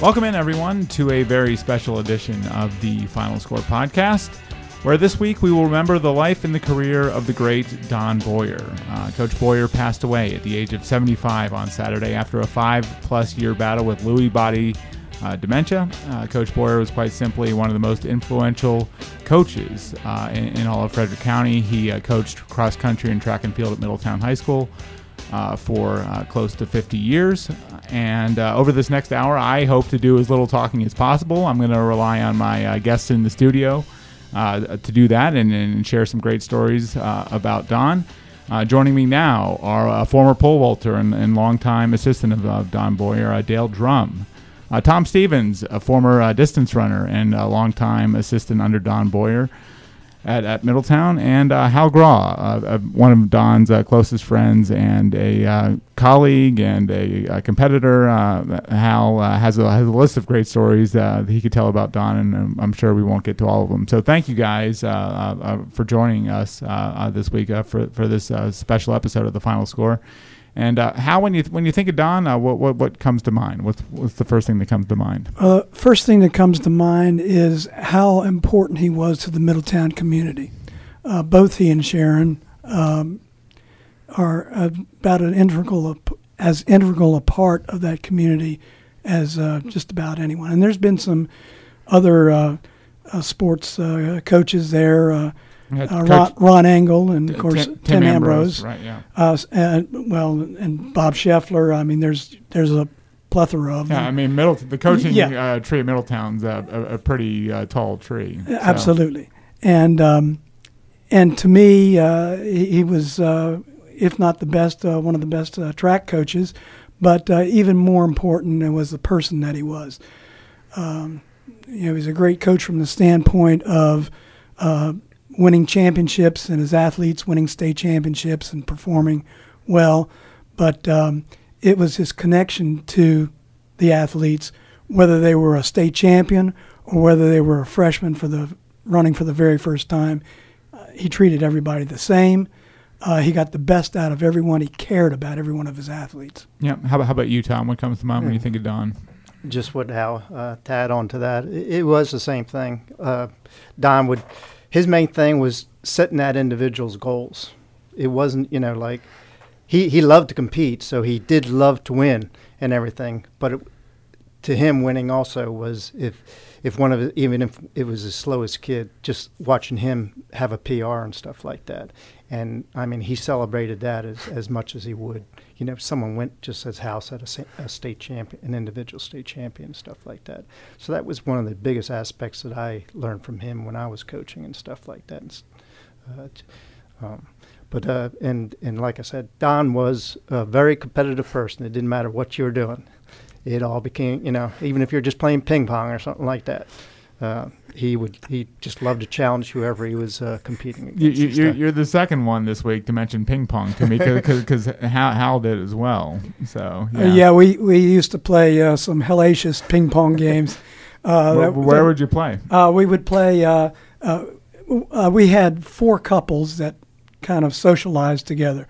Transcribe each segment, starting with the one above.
Welcome in, everyone, to a very special edition of the Final Score podcast, where this week we will remember the life and the career of the great Don Boyer. Uh, Coach Boyer passed away at the age of 75 on Saturday after a five plus year battle with Lewy body uh, dementia. Uh, Coach Boyer was quite simply one of the most influential coaches uh, in, in, all of Frederick County. He uh, coached cross country and track and field at Middletown High School. Uh, for uh, close to 50 years. And uh, over this next hour, I hope to do as little talking as possible. I'm going to rely on my uh, guests in the studio uh, to do that and, and, share some great stories uh, about Don. joining me now are a former pole vaulter and, and longtime assistant of, of Don Boyer, Dale Drum. Tom Stevens, a former distance runner and a longtime assistant under Don Boyer at, at Middletown, and uh, Hal Grau, uh, uh, one of Don's uh, closest friends and a uh, colleague and a, a competitor. Hal has, a, has a list of great stories that he could tell about Don, and um, I'm sure we won't get to all of them. So thank you guys for joining us this week for, for this special episode of the Final Score. And uh, Hal, when you when you think of Don, uh, what, what what comes to mind? What's what's the first thing that comes to mind? Uh, first thing that comes to mind is how important he was to the Middletown community. Uh, both he and Sharon um, are about an integral as integral a part of that community as uh, just about anyone. And there's been some other uh, sports coaches there uh, Ron, Ron, Engel and of course Tim, Tim, Tim Ambrose, Ambrose, right? Yeah. Uh, and, well, and Bob Scheffler. I mean, there's there's a plethora of them. Yeah, I mean, Middletown, the coaching yeah. uh, tree at Middletown's a, a, a pretty uh, tall tree. So. Absolutely, and um, and to me, uh, he, he, was, uh, if not the best, one of the best track coaches. But even more important, was the person that he was. Um, you know, he's a great coach from the standpoint of winning championships and his athletes winning state championships and performing well. But um, it was his connection to the athletes, whether they were a state champion or whether they were a freshman for the running for the very first time. Uh, he treated everybody the same. Uh, he got the best out of everyone. He cared about every one of his athletes. Yeah. How about, how about you, Tom? What comes to mind when you think of Don? Just what Hal uh, to add on to that, it, it was the same thing. Uh, Don would his main thing was setting that individual's goals. It wasn't, you know, like he, he loved to compete, so he did love to win and everything. But it, to him, winning also was if if one of it, even if it was his slowest kid, just watching him have a PR and stuff like that. And I mean, he celebrated that as, as much as he would. You know, someone went just as house at a, a state champion, an individual state champion, stuff like that. So that was one of the biggest aspects that I learned from him when I was coaching and stuff like that. And, uh, um, but uh, and and like I said, Don was a very competitive person. It didn't matter what you were doing. It all became, you know, even if you're just playing ping pong or something like that uh, he would he just loved to challenge whoever he was uh, competing against. You, are you're the second one this week to mention ping pong to me because Hal, Hal did as well. So yeah, uh, yeah we, we used to play uh, some hellacious ping pong games. Uh, where, that, where that, would you play? Uh, we would play. we had four couples that kind of socialized together,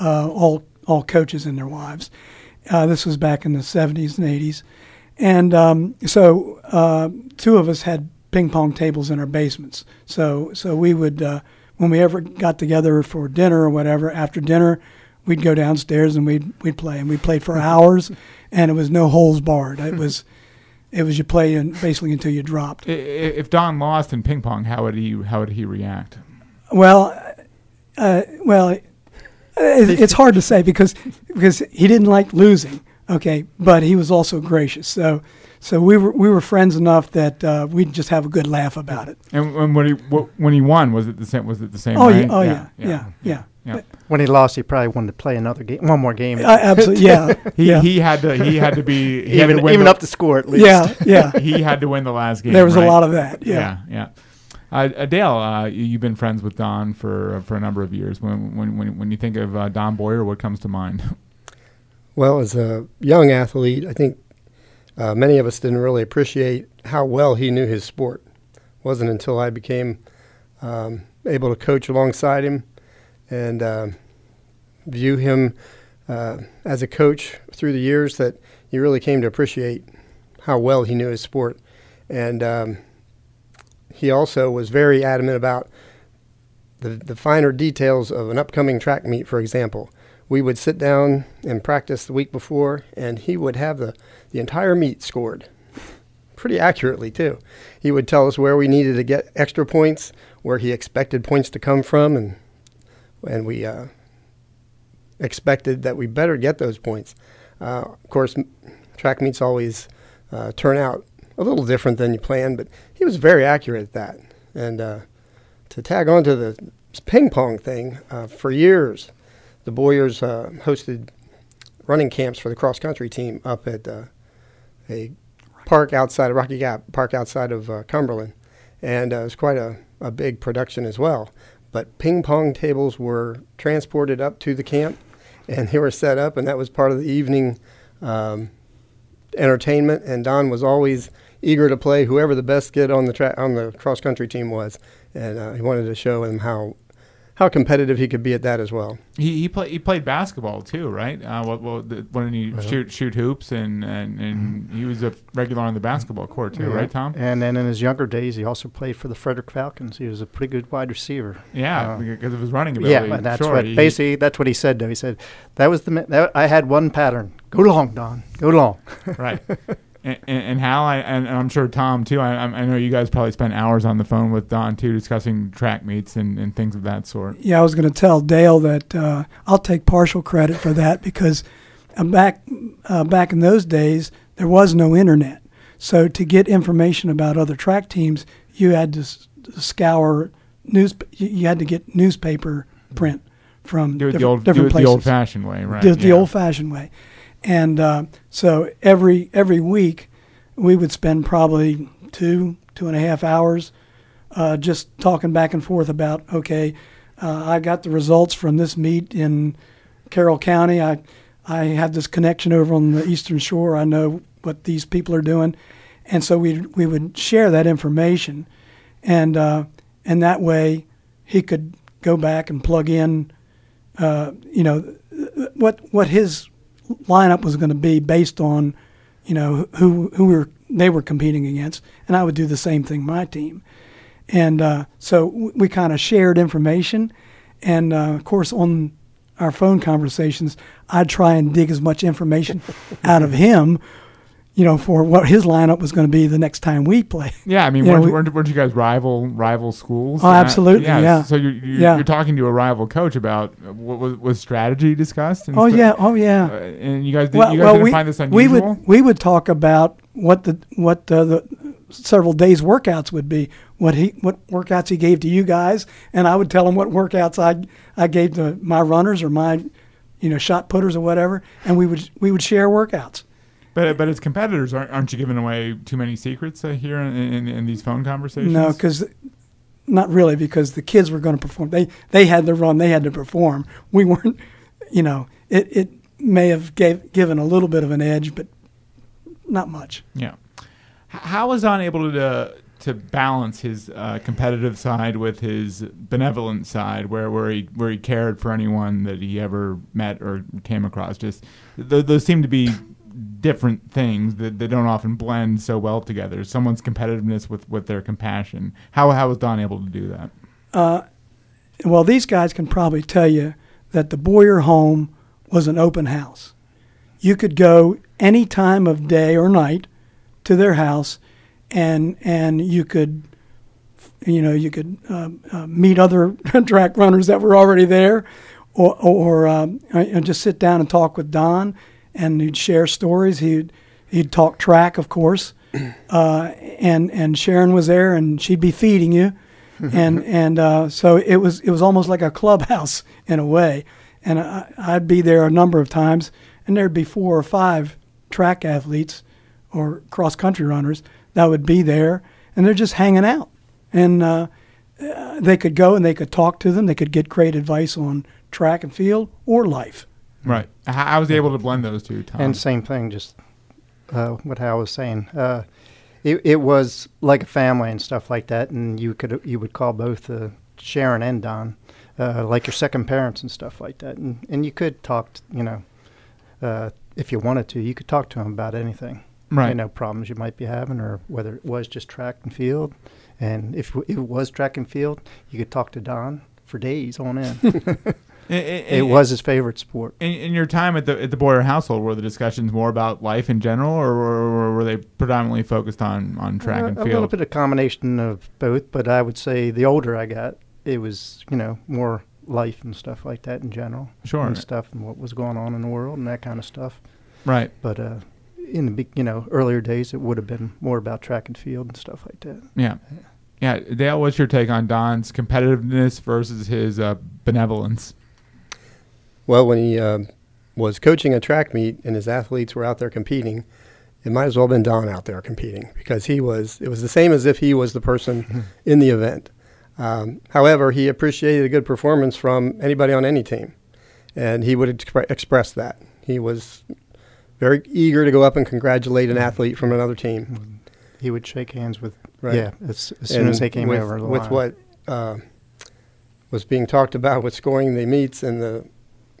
all all coaches and their wives. this was back in the 70s and 80s and um, so uh, two of us had ping pong tables in our basements. So so we would uh, when we ever got together for dinner or whatever after dinner, we'd go downstairs and we'd we'd play and we played for hours, and it was no holes barred. It was. It was you play and basically until you dropped. If Don lost in ping pong, how would he how would he react? Well, uh, well, it, it's hard to say because because he didn't like losing. Okay, but he was also gracious. So, so we were we were friends enough that uh, we'd just have a good laugh about it. And, and when he when he won, was it the same? Was it the same? Oh yeah, oh yeah, yeah, yeah. yeah. yeah. When he lost, he probably wanted to play another game, one more game. Uh, absolutely, yeah. he yeah. he had to he had to be even even the, up the score at least. Yeah, yeah. he had to win the last game. There was right? a lot of that. Yeah, yeah. yeah. Uh, Adele, uh, you've been friends with Don for for a number of years. When when when, when you think of uh, Don Boyer, what comes to mind? Well, as a young athlete, I think uh, many of us didn't really appreciate how well he knew his sport. It wasn't until I became um, able to coach alongside him and uh, view him uh, as a coach through the years that you really came to appreciate how well he knew his sport, and um, he also was very adamant about the the finer details of an upcoming track meet. For example, we would sit down and practice the week before, and he would have the the entire meet scored pretty accurately too. He would tell us where we needed to get extra points, where he expected points to come from, and and we uh, expected that we better get those points. Uh, of course, track meets always uh, turn out a little different than you plan, but he was very accurate at that. And uh, to tag on to the ping pong thing, uh, for years, the Boyers uh, hosted running camps for the cross country team up at a park outside of Rocky Gap, park outside of uh, Cumberland, and uh, it was quite a, a big production as well. But ping pong tables were transported up to the camp, and they were set up, and that was part of the evening um, entertainment. And Don was always eager to play whoever the best kid on the tra- on the cross country team was, and uh, he wanted to show him how how competitive he could be at that as well. He he, play, he played basketball too, right? Uh, what, what the, when he shoot shoot hoops and, and, and mm-hmm. he was a regular on the basketball court too, yeah. right, Tom? And then in his younger days, he also played for the Frederick Falcons. He was a pretty good wide receiver. Yeah, uh, because of his running ability. Yeah, that's sure, what he, basically that's what he said. Though he said that was the that, I had one pattern: go long, Don, go long. right. and, and Hal, I, and I'm sure Tom too. I, I know you guys probably spent hours on the phone with Don too, discussing track meets and, and things of that sort. Yeah, I was going to tell Dale that uh, I'll take partial credit for that because uh, back uh, back in those days there was no internet, so to get information about other track teams, you had to scour news. You had to get newspaper print from do it different, the old, different places. the old-fashioned way, right? Do it yeah. the old-fashioned way. And uh, so every every week, we would spend probably two two and a half hours uh, just talking back and forth about okay, uh, I got the results from this meet in Carroll County. I I have this connection over on the Eastern Shore. I know what these people are doing, and so we we would share that information, and uh, and that way he could go back and plug in, uh, you know, what what his lineup was going to be based on, you know, who who were they were competing against, and I would do the same thing my team, and uh, so we kind of shared information, and uh, of course on our phone conversations, I'd try and dig as much information out of him you know, for what his lineup was going to be the next time we play. Yeah, I mean, weren't, know, weren't, weren't, you guys rival rival schools? Oh, absolutely, yeah. yeah. So you're, you're, yeah. you're, talking to a rival coach about what was, was strategy discussed? oh yeah, oh yeah. Uh, and you guys, did, well, you guys well, we, find this unusual? We would we would talk about what the what uh, the several days workouts would be, what he what workouts he gave to you guys, and I would tell him what workouts I I gave to my runners or my you know shot putters or whatever, and we would we would share workouts. But but as competitors, aren't, aren't you giving away too many secrets uh, here in, in, in, these phone conversations? No, because not really, because the kids were going to perform. They they had to run. They had to perform. We weren't. You know, it it may have gave, given a little bit of an edge, but not much. Yeah. How was Don able to to balance his uh, competitive side with his benevolent side, where, where he where he cared for anyone that he ever met or came across? Just th- those seem to be different things that they don't often blend so well together. Someone's competitiveness with, with their compassion. How how was Don able to do that? Uh, well, these guys can probably tell you that the Boyer home was an open house. You could go any time of day or night to their house, and and you could, you know, you could uh, uh, meet other track runners that were already there, or or um, just sit down and talk with Don and he'd share stories. He'd he'd talk track, of course, uh, and and Sharon was there, and she'd be feeding you, and and uh, so it was it was almost like a clubhouse in a way, and I, I'd be there a number of times, and there'd be four or five track athletes or cross country runners that would be there, and they're just hanging out, and uh, they could go and they could talk to them, they could get great advice on track and field or life. Right. I was able to blend those two. Tom. And same thing, just uh, what Hal was saying. Uh, it, it was like a family and stuff like that, and you could you would call both uh, Sharon and Don uh, like your second parents and stuff like that, and and you could talk, to, you know, uh, if you wanted to, you could talk to them about anything. Right. You know, problems you might be having, or whether it was just track and field. And if, w- if it was track and field, you could talk to Don for days on end. I- I- it was his favorite sport. In, in your time at the at the Boyer household, were the discussions more about life in general, or, or were they predominantly focused on, on track Uh, and field? a little bit of combination of both, but I would say the older I got, it was you know more life and stuff like that in general. Sure. And stuff and what was going on in the world and that kind of stuff. Right. But uh, in the be- you know earlier days, it would have been more about track and field and stuff like that. Yeah. Yeah. Dale, what's your take on Don's competitiveness versus his uh, benevolence? Well, when he uh, was coaching a track meet and his athletes were out there competing, it might as well have been Don out there competing because he was. It was the same as if he was the person in the event. Um, however, he appreciated a good performance from anybody on any team, and he would expre- express that. He was very eager to go up and congratulate an athlete from another team. He would shake hands with Right. yeah as, as soon And as they came with, over the with line. what uh, was being talked about with scoring the meets and the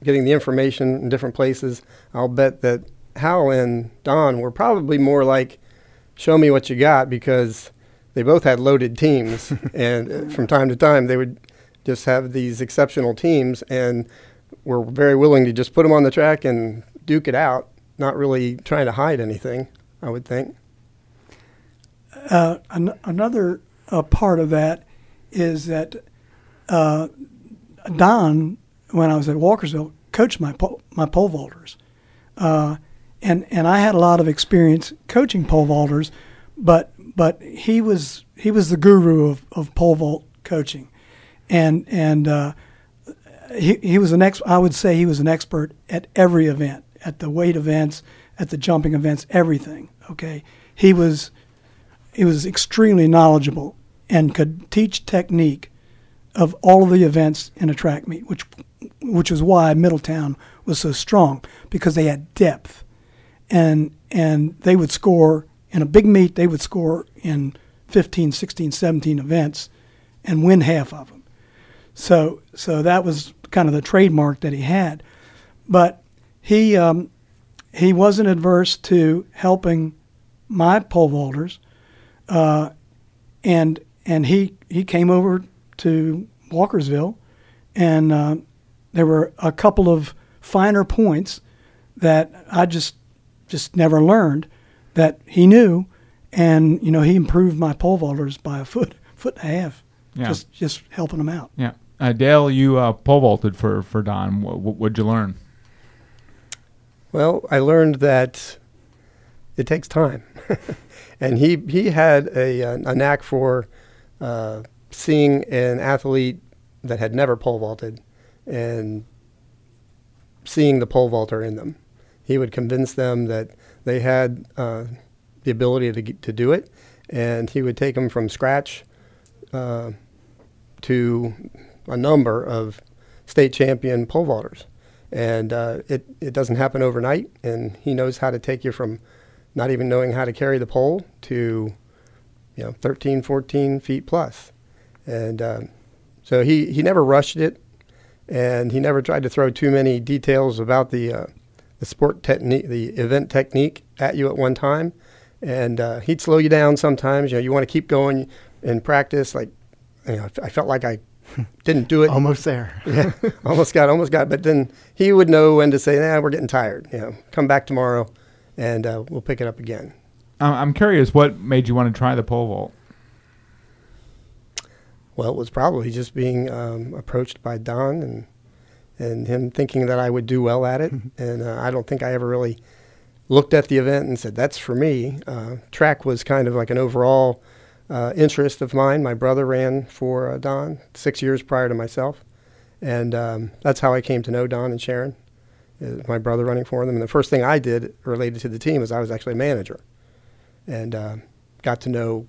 getting the information in different places, I'll bet that Hal and Don were probably more like, "Show me what you got," because they both had loaded teams, and uh, from time to time they would just have these exceptional teams, and were very willing to just put them on the track and duke it out, not really trying to hide anything. I would think. Uh, an- another uh, part of that is that uh, Don, when I was at Walkersville, coached my po- my pole vaulters, uh, and and I had a lot of experience coaching pole vaulters, but but he was he was the guru of, of pole vault coaching, and and uh, he he was an ex. I would say he was an expert at every event, at the weight events, at the jumping events, everything. Okay, he was he was extremely knowledgeable and could teach technique of all of the events in a track meet, which which was why Middletown was so strong because they had depth, and and they would score in a big meet. They would score in 15, 16, 17 events, and win half of them. So so that was kind of the trademark that he had, but he um, he wasn't adverse to helping my pole vaulters, uh, and and he he came over to Walkersville, and uh, there were a couple of finer points that I just just never learned that he knew, and you know he improved my pole vaulters by a foot foot and a half, Yeah. just just helping them out. Yeah. Uh, Dale, you uh, pole vaulted for, for Don. What, what, what'd you learn? Well, I learned that it takes time, and he he had a a knack for uh, seeing an athlete that had never pole vaulted and seeing the pole vaulter in them. He would convince them that they had uh, the ability to to do it, and he would take them from scratch uh, to a number of state champion pole vaulters and uh, it, it doesn't happen overnight and he knows how to take you from not even knowing how to carry the pole to you know 13 14 feet plus. and um, so he, he never rushed it and he never tried to throw too many details about the uh, the sport technique the event technique at you at one time and uh, he'd slow you down sometimes you know you want to keep going in practice like you know, I felt like I didn't do it Almost there. yeah, almost got, almost got. But then he would know when to say, "Nah, we're getting tired. You know, come back tomorrow, and uh, we'll pick it up again." I'm I'm curious, what made you want to try the pole vault? Well, it was probably just being um, approached by Don and and him thinking that I would do well at it. and uh, I don't think I ever really looked at the event and said, "That's for me." Uh, track was kind of like an overall uh, interest of mine. My brother ran for uh, Don six years prior to myself, and um, that's how I came to know Don and Sharon. uh, My brother running for them, and the first thing I did related to the team was I was actually a manager, and uh, got to know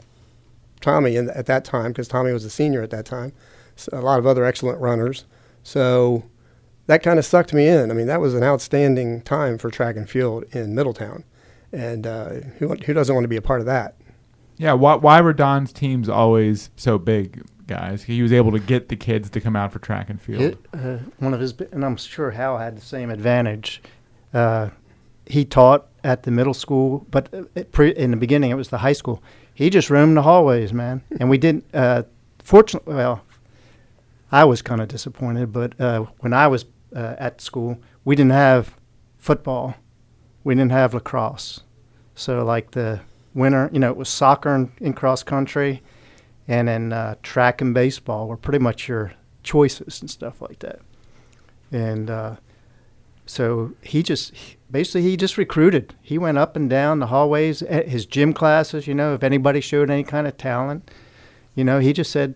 Tommy in, at that time because Tommy was a senior at that time. So a lot of other excellent runners. So that kind of sucked me in. I mean, that was an outstanding time for track and field in Middletown, and uh, who who doesn't want to be a part of that? Yeah, why, why were Don's teams always so big, guys? He was able to get the kids to come out for track and field. It, uh, one of his, and I'm sure Hal had the same advantage. Uh, he taught at the middle school, but uh, it pre, in the beginning it was the high school. He just roamed the hallways, man, and we didn't. Uh, fortunately, well, I was kind of disappointed, but uh, when I was uh, at school, we didn't have football, we didn't have lacrosse, so like the winter, you know, it was soccer and, in cross country, and then uh, track and baseball were pretty much your choices and stuff like that, and uh, so he just basically he just recruited. He went up and down the hallways at his gym classes. You know, if anybody showed any kind of talent, you know, he just said,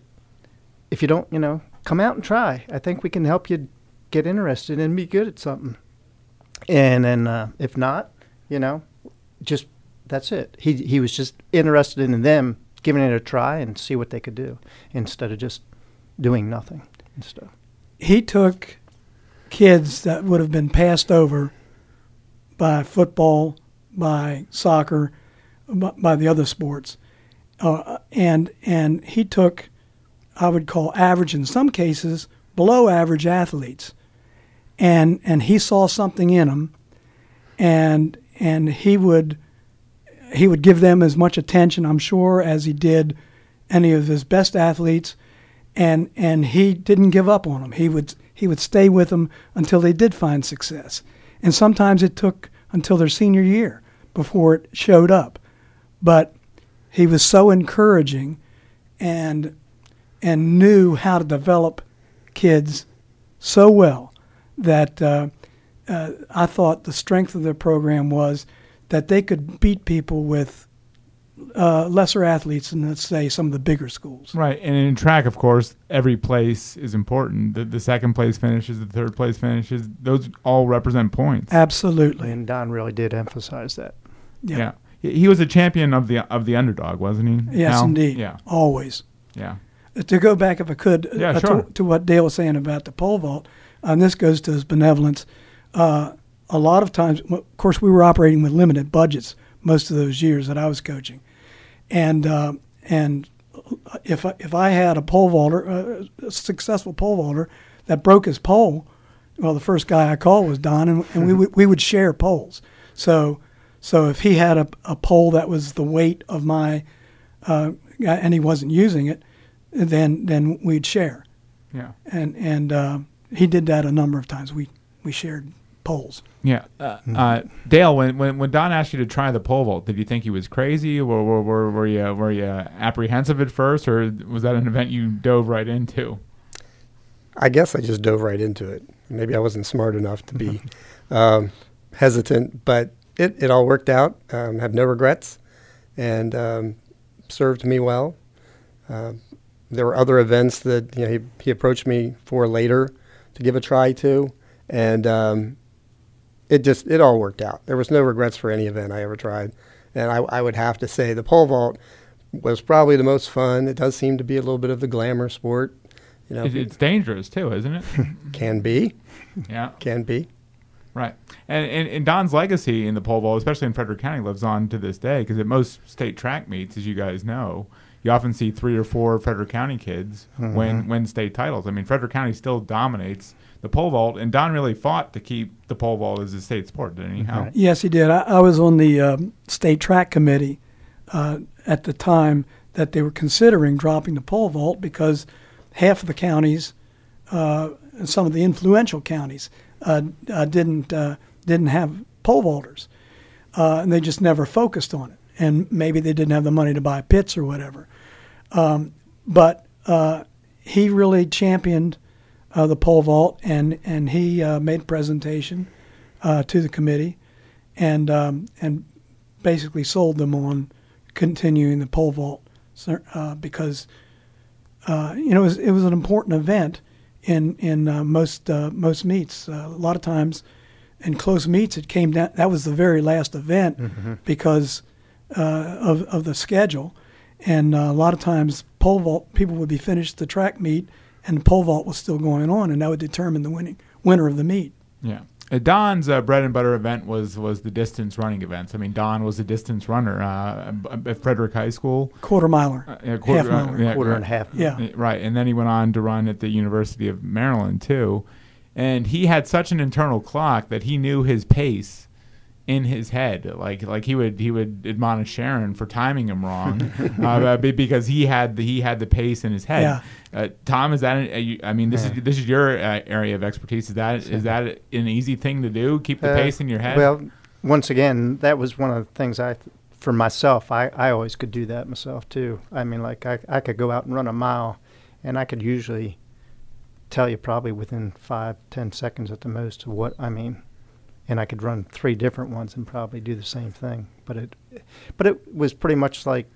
if you don't, you know, come out and try. I think we can help you get interested and be good at something. And then uh, if not, you know, just that's it. He he was just interested in them giving it a try and see what they could do instead of just doing nothing and stuff. He took kids that would have been passed over by football, by soccer, by the other sports, uh, and and he took, I would call average in some cases below average athletes, and and he saw something in them, and and he would he would give them as much attention, I'm sure, as he did any of his best athletes, and and he didn't give up on them. He would he would stay with them until they did find success. And sometimes it took until their senior year before it showed up. But he was so encouraging and and knew how to develop kids so well that uh, uh, I thought the strength of their program was that they could beat people with uh, lesser athletes than let's say some of the bigger schools. Right, and in track, of course, every place is important. The, the second place finishes, the third place finishes; those all represent points. Absolutely, and Don really did emphasize that. Yeah, yeah. he was a champion of the of the underdog, wasn't he? Yes, Hal? indeed. Yeah, always. Yeah. Uh, to go back, if I could, yeah, uh, sure. to, to, what Dale was saying about the pole vault, uh, and this goes to his benevolence. Uh, a lot of times, of course, we were operating with limited budgets most of those years that I was coaching and uh, and if I, if I had a pole vaulter, uh, a successful pole vaulter that broke his pole, well, the first guy I called was Don, and, and we would we would share poles. So so if he had a, a pole that was the weight of my, uh, and he wasn't using it, then then we'd share. Yeah. And and uh, he did that a number of times. We we shared poles. Yeah, uh, uh, Dale. When, when when Don asked you to try the pole vault, did you think he was crazy, or were, were, were you were you apprehensive at first, or was that an event you dove right into? I guess I just dove right into it. Maybe I wasn't smart enough to be um, hesitant, but it, it all worked out. Um, have no regrets, and um, served me well. Uh, there were other events that you know he, he approached me for later to give a try to, and um, it just it all worked out. There was no regrets for any event I ever tried, and I, I would have to say the pole vault was probably the most fun. It does seem to be a little bit of the glamour sport. You know, it's dangerous too, isn't it? can be. Yeah, can be. Right, and, and, and Don's legacy in the pole vault, especially in Frederick County, lives on to this day because at most state track meets, as you guys know, you often see three or four Frederick County kids mm-hmm. win win state titles. I mean, Frederick County still dominates the pole vault, and Don really fought to keep the pole vault as a state sport, didn't he? Yes, he did. I, I was on the um, state track committee uh, at the time that they were considering dropping the pole vault because half of the counties, uh, some of the influential counties, uh, uh didn't uh, didn't have pole vaulters, uh, and they just never focused on it. And maybe they didn't have the money to buy pits or whatever. Um, but he really championed uh, the pole vault, and and he uh, made a presentation uh, to the committee, and um, and basically sold them on continuing the pole vault uh, because uh, you know it was, it was an important event in in uh, most most meets. a lot of times, in close meets, it came down. That was the very last event mm-hmm. because of of the schedule, and a lot of times pole vault people would be finished the track meet and the pole vault was still going on, and that would determine the winning winner of the meet. Yeah. Uh, Don's uh, bread and butter event was was the distance running events. I mean, Don was a distance runner uh, at Frederick High School. Quarter miler. Uh, yeah, quarter, half miler. Yeah, quarter and half. Yeah. Right. And then he went on to run at the University of Maryland, too. And he had such an internal clock that he knew his pace in his head. Like like he would he would admonish Sharon for timing him wrong uh, because he had the, he had the pace in his head. Yeah. Uh, Tom, is that? An, I mean, this is this is your uh, area of expertise. Is that is that an easy thing to do? Keep the Uh, pace in your head. Well, once again, that was one of the things I, for myself, I, I always could do that myself too. I mean, like I, I could go out and run a mile, and I could usually tell you probably within five, ten seconds at the most of what I mean, and I could run three different ones and probably do the same thing. But it, but it was pretty much like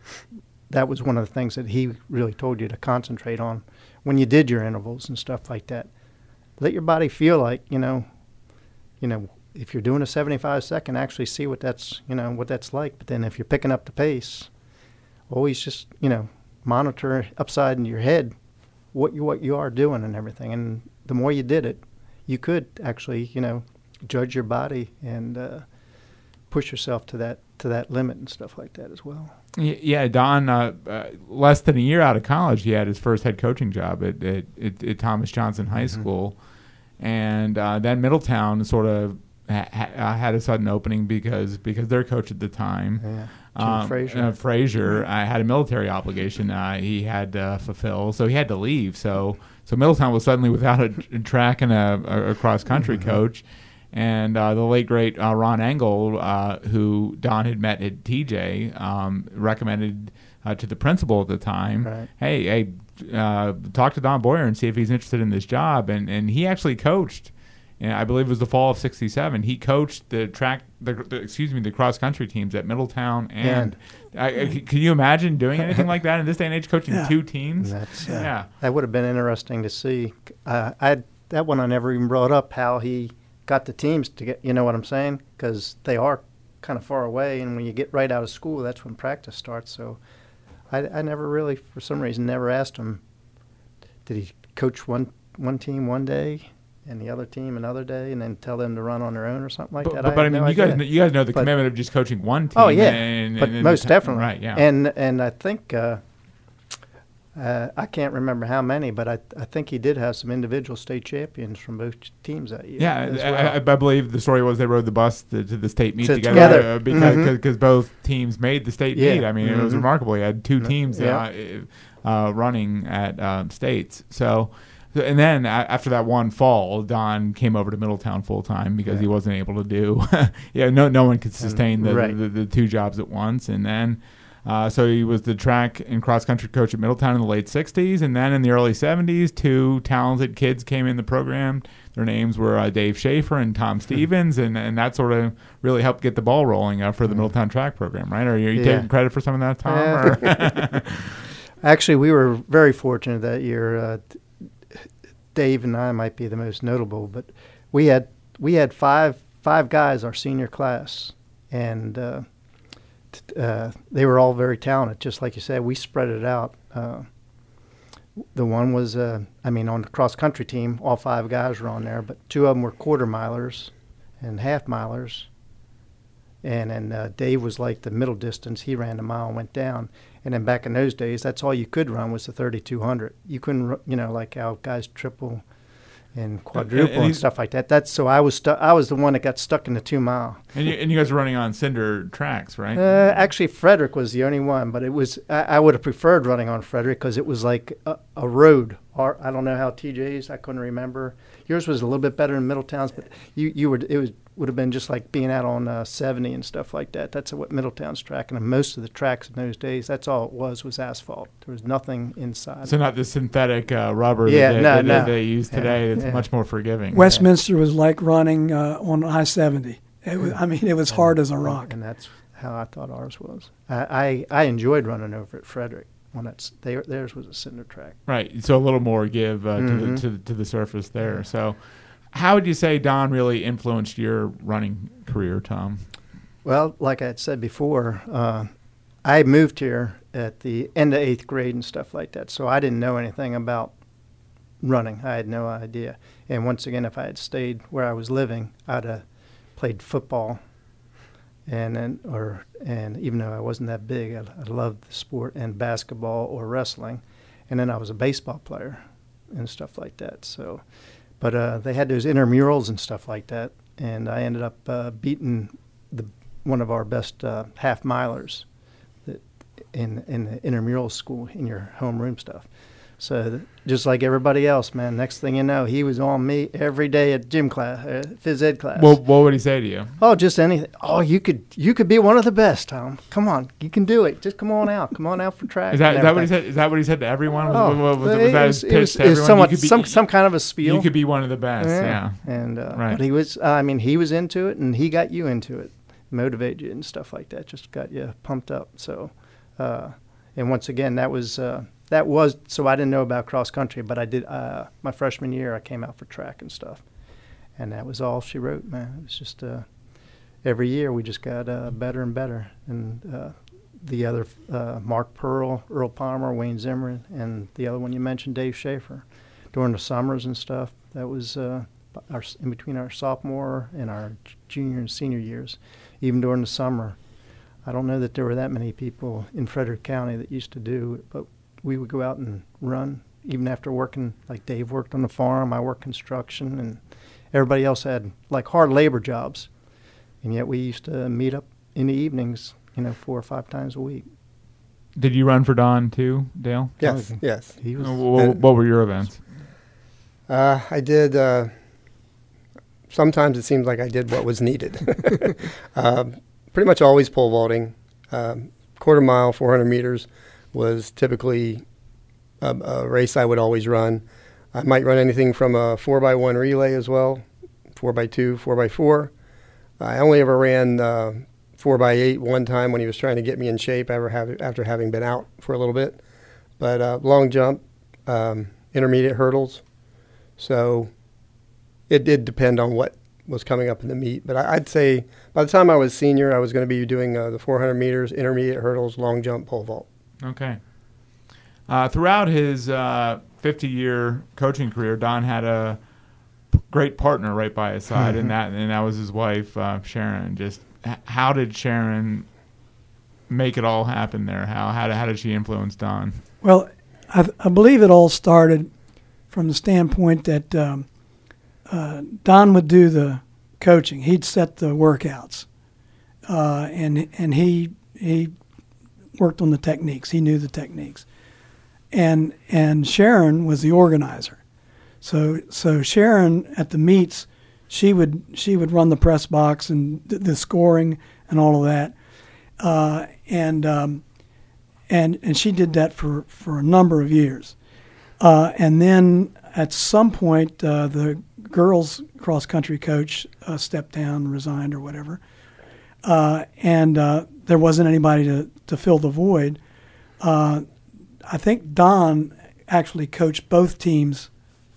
that was one of the things that he really told you to concentrate on when you did your intervals and stuff like that. Let your body feel like you know, you know, if you're doing a 75 second, actually see what that's you know what that's like. But then if you're picking up the pace, always just you know monitor upside in your head what you what you are doing and everything. And the more you did it, you could actually you know judge your body and uh, push yourself to that to that limit and stuff like that as well. Yeah, Don. Uh, uh, less than a year out of college, he had his first head coaching job at at, at, at Thomas Johnson High School, and uh, then Middletown sort of ha- ha- had a sudden opening because because their coach at the time, Yeah. Jim Frazier. uh, Frazier, uh, had a military obligation uh, he had to fulfill, so he had to leave. So so Middletown was suddenly without a, a track and a, a, a cross country Mm-hmm. coach. And uh, the late great uh, Ron Engel, uh, who Don had met at TJ, um, recommended uh, to the principal at the time, Right. "Hey, hey, uh, talk to Don Boyer and see if he's interested in this job." And and he actually coached. And I believe it was the fall of '67. He coached the track, the, the excuse me, the cross country teams at Middletown. And I, I- can you imagine doing anything like that in this day and age, coaching Yeah. two teams? That's uh, Yeah. That would have been interesting to see. Uh, I that one I never even brought up how he got the teams to get. You know what I'm saying? Because they are kind of far away, and when you get right out of school, that's when practice starts. So I, I never really, for some reason, never asked him. Did he coach one one team one day? And the other team another day, and then tell them to run on their own or something like But, that. but, but I have mean, no you guys, idea. kn- you guys know the But- commitment of just coaching one team. Oh yeah, and, but and- and most definitely, right? Yeah, And and I think uh, uh, I can't remember how many, but I I think he did have some individual state champions from both teams that year. Yeah, I, well. I, I believe the story was they rode the bus to, to the state meet To- together, together. uh, because Mhm. cause, both teams made the state Yeah. meet. I mean, it was Mhm. remarkable. You had two Mm, teams yeah. uh, uh, running at um, states. So, and then after that one fall, Don came over to Middletown full time because he wasn't able to do. yeah, no, no one could sustain the, right. the, the two jobs at once, and then. Uh, so he was the track and cross country coach at Middletown in the late 60s. And then in the early 70s, two talented kids came in the program. Their names were uh, Dave Schaefer and Hmm. Tom Stevens. And, and that sort of really helped get the ball rolling uh, for the Middletown track program, right? Are you, are you Hmm. Yeah. taking credit for some of that, Tom? Actually, we were very fortunate that year. Uh, Dave and I might be the most notable, but we had we had five five guys our senior class, and uh, they were all very talented. Just like you said, we spread it out. Uh, the one was, uh, I mean, on the cross country team, all five guys were on there, but two of them were quarter milers and half milers. And then uh, Dave was like the middle distance. He ran the mile and went down. And then back in those days, that's all you could run was the 3200. You couldn't, you know, like how guys triple and quadruple and and, stuff like that. That's so I was stu- I was the one that got stuck in the two mile. and, you, and you guys were running on cinder tracks, right? Uh, actually, Frederick was the only one, but it was I, I would have preferred running on Frederick because it was like a, a road. Or I don't know how TJ's. I couldn't remember. Yours was a little bit better in Middletown's, but you you were it was would have been just like being out on uh, 70 and stuff like that. That's what Middletown's track, and most of the tracks in those days, that's all it was was asphalt. There was nothing inside. so not the synthetic uh, rubber Yeah, that, they, no, that, no. they use Yeah, today. It's yeah. much more forgiving. Westminster was like running uh, on I seventy. It was, I mean, it was hard as a rock. and that's how I thought ours was. I, I, I enjoyed running over at Frederick. When that's they, theirs was a cinder track. Right. So a little more give uh, to, the, to, the- to the surface there. So, how would you say Don really influenced your running career, Tom? Well, like I had said before, uh, I moved here at the end of eighth grade and stuff like that, so I didn't know anything about running. I had no idea. And once again, if I had stayed where I was living, I'd have played football, and then or and even though I wasn't that big, I, I loved the sport and basketball or wrestling, and then I was a baseball player and stuff like that. So, but uh, they had those intramurals and stuff like that, and I ended up uh, beating the one of our best uh, half milers in in the intramural school in your homeroom stuff. So just like everybody else, man. Next thing you know, he was on me every day at gym class, uh, phys ed class. Well, what would he say to you? oh, just anything. Oh, you could you could be one of the best, Tom. Come on, you can do it. Just come on out. Come on out for track. Is that, that what he said? Is that what he said to everyone? Was, Oh, was, was, was that his it pitch was- to everyone? somewhat- you could be, some some kind of a spiel. you could be one of the best. Yeah. And uh, Right. but he was. I mean, he was into it, and he got you into it, motivated you and stuff like that. Just got you pumped up. So, uh, and once again, that was uh, that was. So I didn't know about cross country, but I did. Uh, my freshman year, I came out for track and stuff, and that was all she wrote. Man, it was just. Uh, every year we just got uh, better and better, and. Uh, the other, uh, Mark Pearl, Earl Palmer, Wayne Zimmerman, and the other one you mentioned, Dave Schaefer during the summers and stuff. That was uh, our in between our sophomore and our junior and senior years, even during the summer. I don't know that there were that many people in Frederick County that used to do it, but we would go out and run even after working. Like Dave worked on the farm, I worked construction, and everybody else had like hard labor jobs, and yet we used to meet up in the evenings, you know, four or five times a week. Did you run for Don too, Dale? Yes, yes. He was What, what were your events? Uh, I did. Uh, sometimes it seems like I did what was needed. um, pretty much always pole vaulting. Um, quarter mile, 400 meters was typically a, a race I would always run. I might run anything from a four by one relay as well, four by two, four by four. I only ever ran uh, four by eight one time when he was trying to get me in shape after having been out for a little bit. But uh, long jump, um, intermediate hurdles. So it did depend on what was coming up in the meet. But I, I'd say by the time I was senior, I was going to be doing uh, the 400 meters, intermediate hurdles, long jump, pole vault. Okay. Uh, throughout his uh, 50 year coaching career, Don had a great partner right by his side, and that and that was his wife, uh, Sharon. Just h- how did Sharon make it all happen there? How how did, how did she influence Don? Well, I, I believe it all started from the standpoint that um, uh, Don would do the coaching. He'd set the workouts, uh, and and he he worked on the techniques. He knew the techniques, and and Sharon was the organizer. So so Sharon at the meets, she would she would run the press box and the, the scoring and all of that, uh, and um, and and she did that for for a number of years, uh, and then at some point uh, the girls cross country coach uh, stepped down, resigned or whatever, uh, and uh, there wasn't anybody to to fill the void. Uh, I think Don actually coached both teams,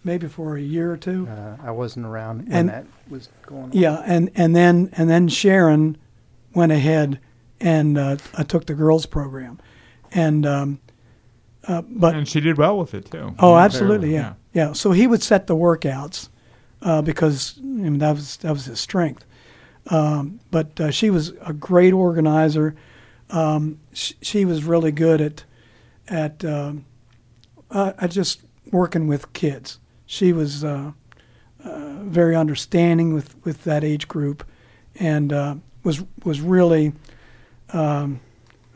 maybe for a year or two. Uh, I wasn't around when And- that was going on. Yeah, and, and then and then Sharon went ahead and uh, uh, took the girls program, and um, uh, but and she did well with it too. oh, Yeah, absolutely, very yeah. well, yeah, So he would set the workouts uh, because I mean, that was that was his strength. Um, but uh, she was a great organizer. Um, sh- she was really good at at um, uh, at just working with kids. She was uh, uh, very understanding with, with that age group, and uh, was was really um,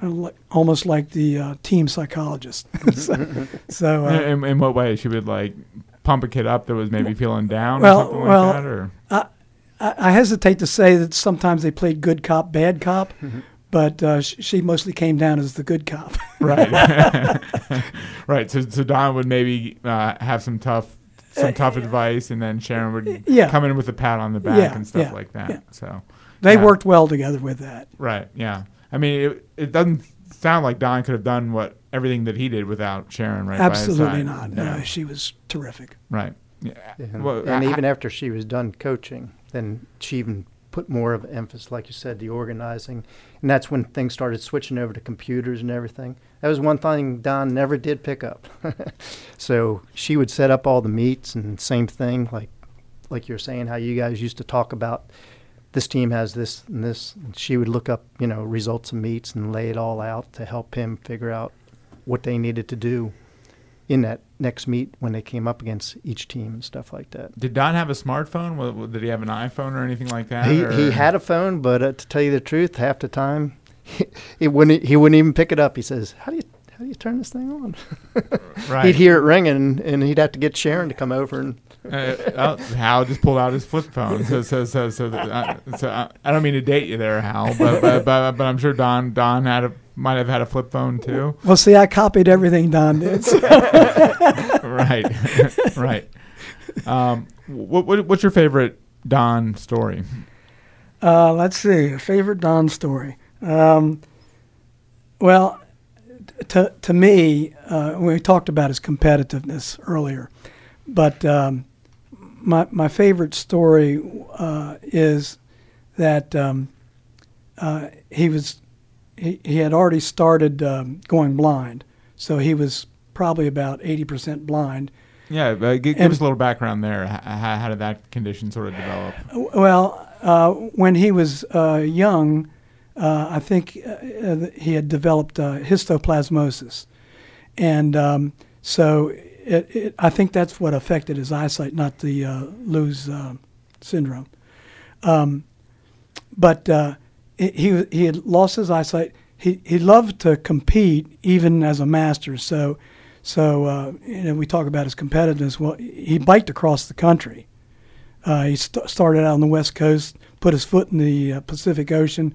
uh, almost like the uh, team psychologist. so, so, uh, In, in what way? She would like pump a kid up that was maybe feeling down Well- or something well, like that, or I, I hesitate to say that sometimes they played good cop, bad cop, but uh, sh- she mostly came down as the good cop. right, right. So, so Don would maybe uh, have some tough, some tough advice, and then Sharon would Uh, yeah. come in with a pat on the back Yeah, and stuff yeah, like that. yeah. So, they Yeah. worked well together with that. right, yeah. I mean, it, it doesn't sound like Don could have done what everything that he did without Sharon right Absolutely by his not. side. No, she was terrific. Right. Yeah. And, Well, and I- even after she was done coaching, then she even put more of emphasis, like you said, the organizing, and that's when things started switching over to computers and everything. That was one thing Don never did pick up. so she would set up all the meets, and same thing, like like you're saying, how you guys used to talk about this team has this and this. And she would look up, you know, results of meets and lay it all out to help him figure out what they needed to do. In that next meet when they came up against each team and stuff like that. Did Don have a smartphone? Did he have an iPhone or anything like that? He, or- he had a phone, but uh, to tell you the truth, half the time he wouldn't he wouldn't even pick it up. He says, "How do you how do you turn this thing on?" right. He'd hear it ringing, and he'd have to get Sharon to come over and uh, uh, Hal just pulled out his flip phone. So, so, so, so, uh, so uh, I don't mean to date you there, Hal, but, but, but, but I'm sure Don, Don had a, might have had a flip phone too. Well, see, I copied everything Don did. so- right, right. Um, what, what, what's your favorite Don story? Uh, let's see, a favorite Don story. Um, well, to to me, uh, we talked about his competitiveness earlier, but um, my my favorite story uh, is that um, uh, he was he, he had already started um, going blind, so he was probably about eighty percent blind. Yeah, uh, gi- give And- us a little background there. H- how, how did that condition sort of develop? Well, uh, when he was uh, young, uh, I think uh, uh, he had developed uh, histoplasmosis, and um, so it, it, I think that's what affected his eyesight, not the uh, uh, syndrome. Um, but uh, he he he had lost his eyesight. He he loved to compete even as a master. So so uh, you know we talk about his competitiveness. Well, he biked across the country. Uh, he st- started out on the West Coast, put his foot in the uh, Pacific Ocean,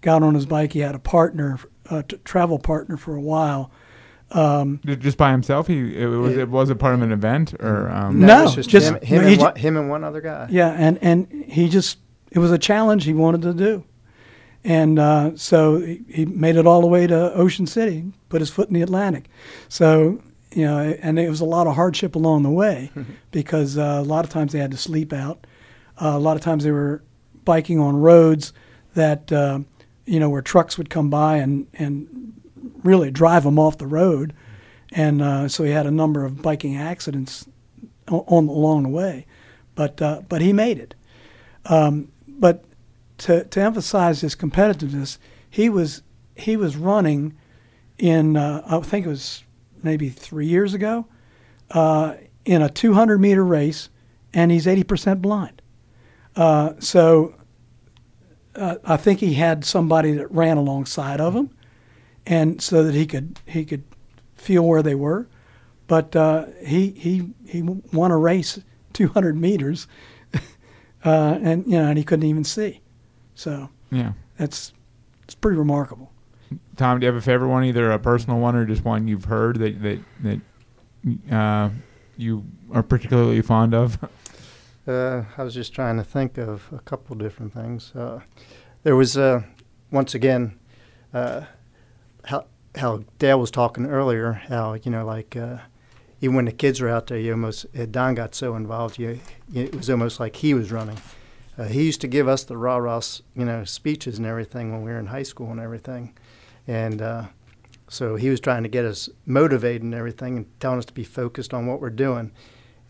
got on his bike. He had a partner, a t- travel partner for a while. Um, Just by himself? He it was it was it part of an event or um, No, it just, just- him, him, no, and ju- one, him and one other guy. yeah, and, and he just it was a challenge he wanted to do, and uh, so he, he made it all the way to Ocean City, put his foot in the Atlantic. So you know, and it was a lot of hardship along the way because uh, a lot of times they had to sleep out. Uh, a lot of times they were biking on roads that uh, you know where trucks would come by and and really drive them off the road, and uh, so he had a number of biking accidents o- on along the way, but uh, but he made it. Um, but to to emphasize his competitiveness, he was he was running in uh, I think it was maybe three years ago uh, in a 200 meter race, and he's 80% blind. Uh, so uh, I think he had somebody that ran alongside of him, and so that he could he could feel where they were. But uh, he he he won a race 200 meters, uh, and you know, and he couldn't even see. So yeah. that's it's pretty remarkable. Tom, do you have a favorite one, either a personal one or just one you've heard that that that uh, you are particularly fond of? Uh, I was just trying to think of a couple different things. Uh, there was uh, once again uh, how how Dale was talking earlier. How you know like uh, even when the kids were out there, you almost uh, Don got so involved. You, you it was almost like he was running. Uh, he used to give us the rah rah you know speeches and everything when we were in high school and everything, and. Uh, so he was trying to get us motivated and everything, and telling us to be focused on what we're doing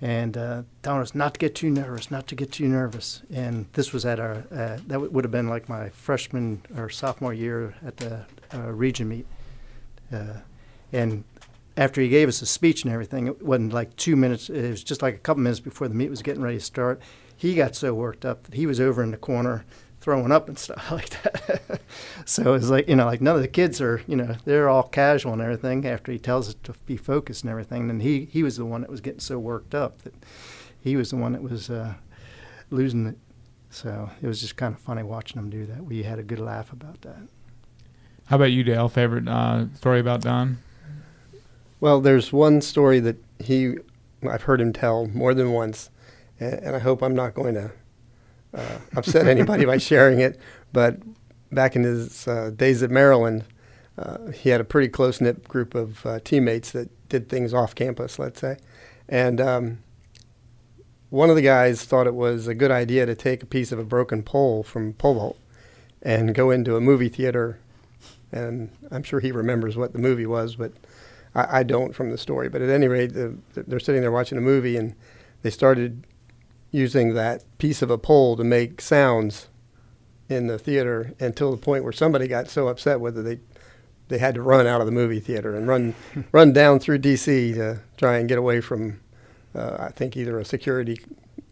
and uh, telling us not to get too nervous, not to get too nervous. And this was at our uh, that w- would have been like my freshman or sophomore year at the uh, region meet. Uh, and after he gave us a speech and everything, it wasn't like two minutes. It was just like a couple minutes before the meet was getting ready to start. He got so worked up that he was over in the corner throwing up and stuff like that. so it was like you know, like none of the kids are you know they're all casual and everything. After he tells us to be focused and everything, and he he was the one that was getting so worked up that he was the one that was uh, losing it. So it was just kind of funny watching him do that. We had a good laugh about that. How about you, Dale? Favorite uh, story about Don? Well, there's one story that he, I've heard him tell more than once, and, and I hope I'm not going to uh, upset anybody by sharing it. But back in his uh, days at Maryland, uh, he had a pretty close knit group of uh, teammates that did things off campus, let's say. And um, one of the guys thought it was a good idea to take a piece of a broken pole from pole vault and go into a movie theater. And I'm sure he remembers what the movie was, but I, I don't from the story. But at any rate, the, they're sitting there watching a movie, and they started using that piece of a pole to make sounds in the theater until the point where somebody got so upset with it they they had to run out of the movie theater and run run down through D.C. to try and get away from, uh, I think either a security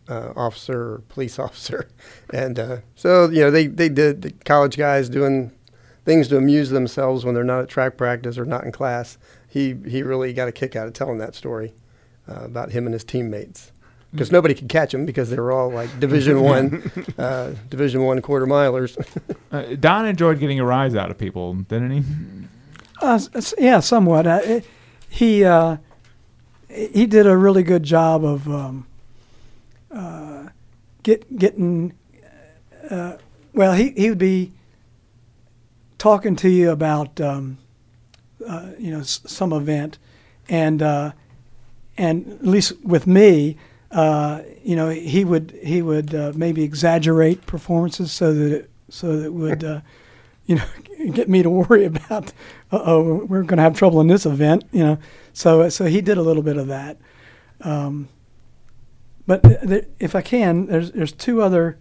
uh, officer or police officer, and uh, so you know they they did the college guys doing things to amuse themselves when they're not at track practice or not in class. He he really got a kick out of telling that story uh, about him and his teammates because nobody could catch him because they were all like Division One, uh, Division One quarter milers. Uh, Don enjoyed getting a rise out of people, didn't he? Uh, s- s- yeah, somewhat. Uh, it- he uh, he did a really good job of um, uh, get getting. Uh, well, he he would be talking to you about um, uh, you know s- some event, and uh, and at least with me, uh, you know he would he would uh, maybe exaggerate performances so that it, so that it would uh, you know get me to worry about uh oh we're going to have trouble in this event you know so so he did a little bit of that um, but th- th- if I can there's there's two other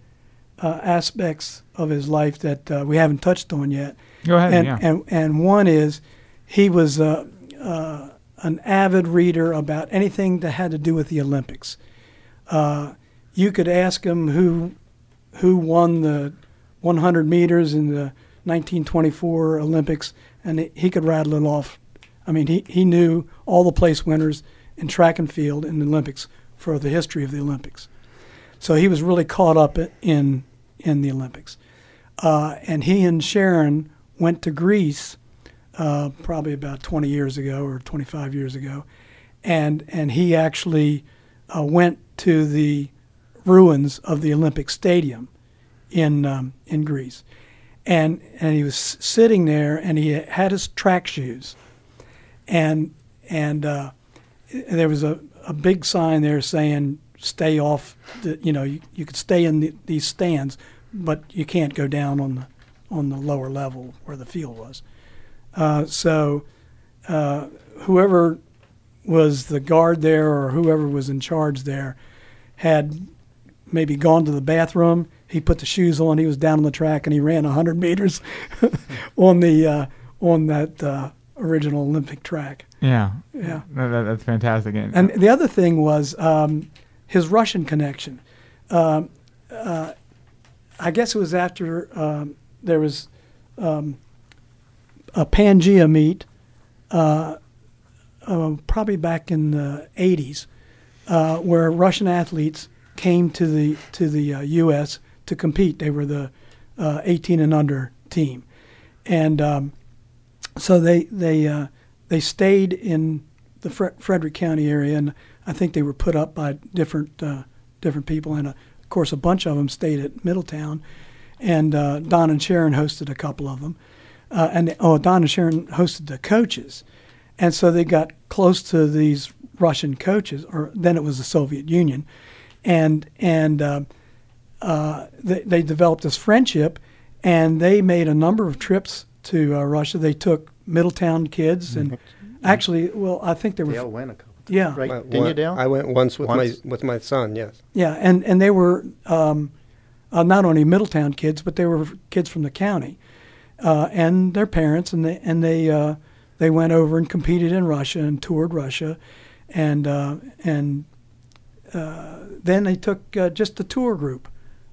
uh, aspects of his life that uh, we haven't touched on yet Go ahead. and, yeah. and and one is he was uh, uh, an avid reader about anything that had to do with the Olympics. Uh, you could ask him who who won the 100 meters in the 1924 Olympics, and he- could rattle it off. I mean, he, he knew all the place winners in track and field in the Olympics for the history of the Olympics. So he was really caught up in in the Olympics. Uh, and he and Sharon went to Greece uh, probably about 20 years ago or 25 years ago, and and he actually uh, went to the ruins of the Olympic Stadium in um, in Greece, and and he was sitting there and he had his track shoes, and and uh, there was a, a big sign there saying stay off the you know you, you could stay in the, these stands but you can't go down on the on the lower level where the field was. Uh, so uh, whoever was the guard there or whoever was in charge there had maybe gone to the bathroom he put the shoes on he was down on the track and he ran 100 meters on the uh, on that uh, original olympic track yeah. yeah That- that- that's fantastic. And, and the other thing was um, his Russian connection. Um, uh, I guess it was after um, there was um, a Pangea meet, uh, uh, probably back in the 80s, uh, where Russian athletes came to the to the uh, U.S. to compete. They were the uh, 18 and under team, and um, so they they uh, they stayed in the Fre- Frederick County area, and I think they were put up by different uh, different people, and of course a bunch of them stayed at Middletown, and Don and Sharon hosted a couple of them, uh, and oh Don and Sharon hosted the coaches, and so they got close to these Russian coaches, or then it was the Soviet Union, and and uh, uh, they, they developed this friendship, and they made a number of trips to uh, Russia. They took Middletown kids, and actually, well, I think they were Dale went a couple. yeah, Right? My- Didn't you, one- Dale? I went once with Once? my with my son. Yes. yeah, and and they were um, uh, not only Middletown kids, but they were kids from the county, uh, and their parents, and they and they uh, they went over and competed in Russia and toured Russia, and uh, and uh, then they took uh, just the tour group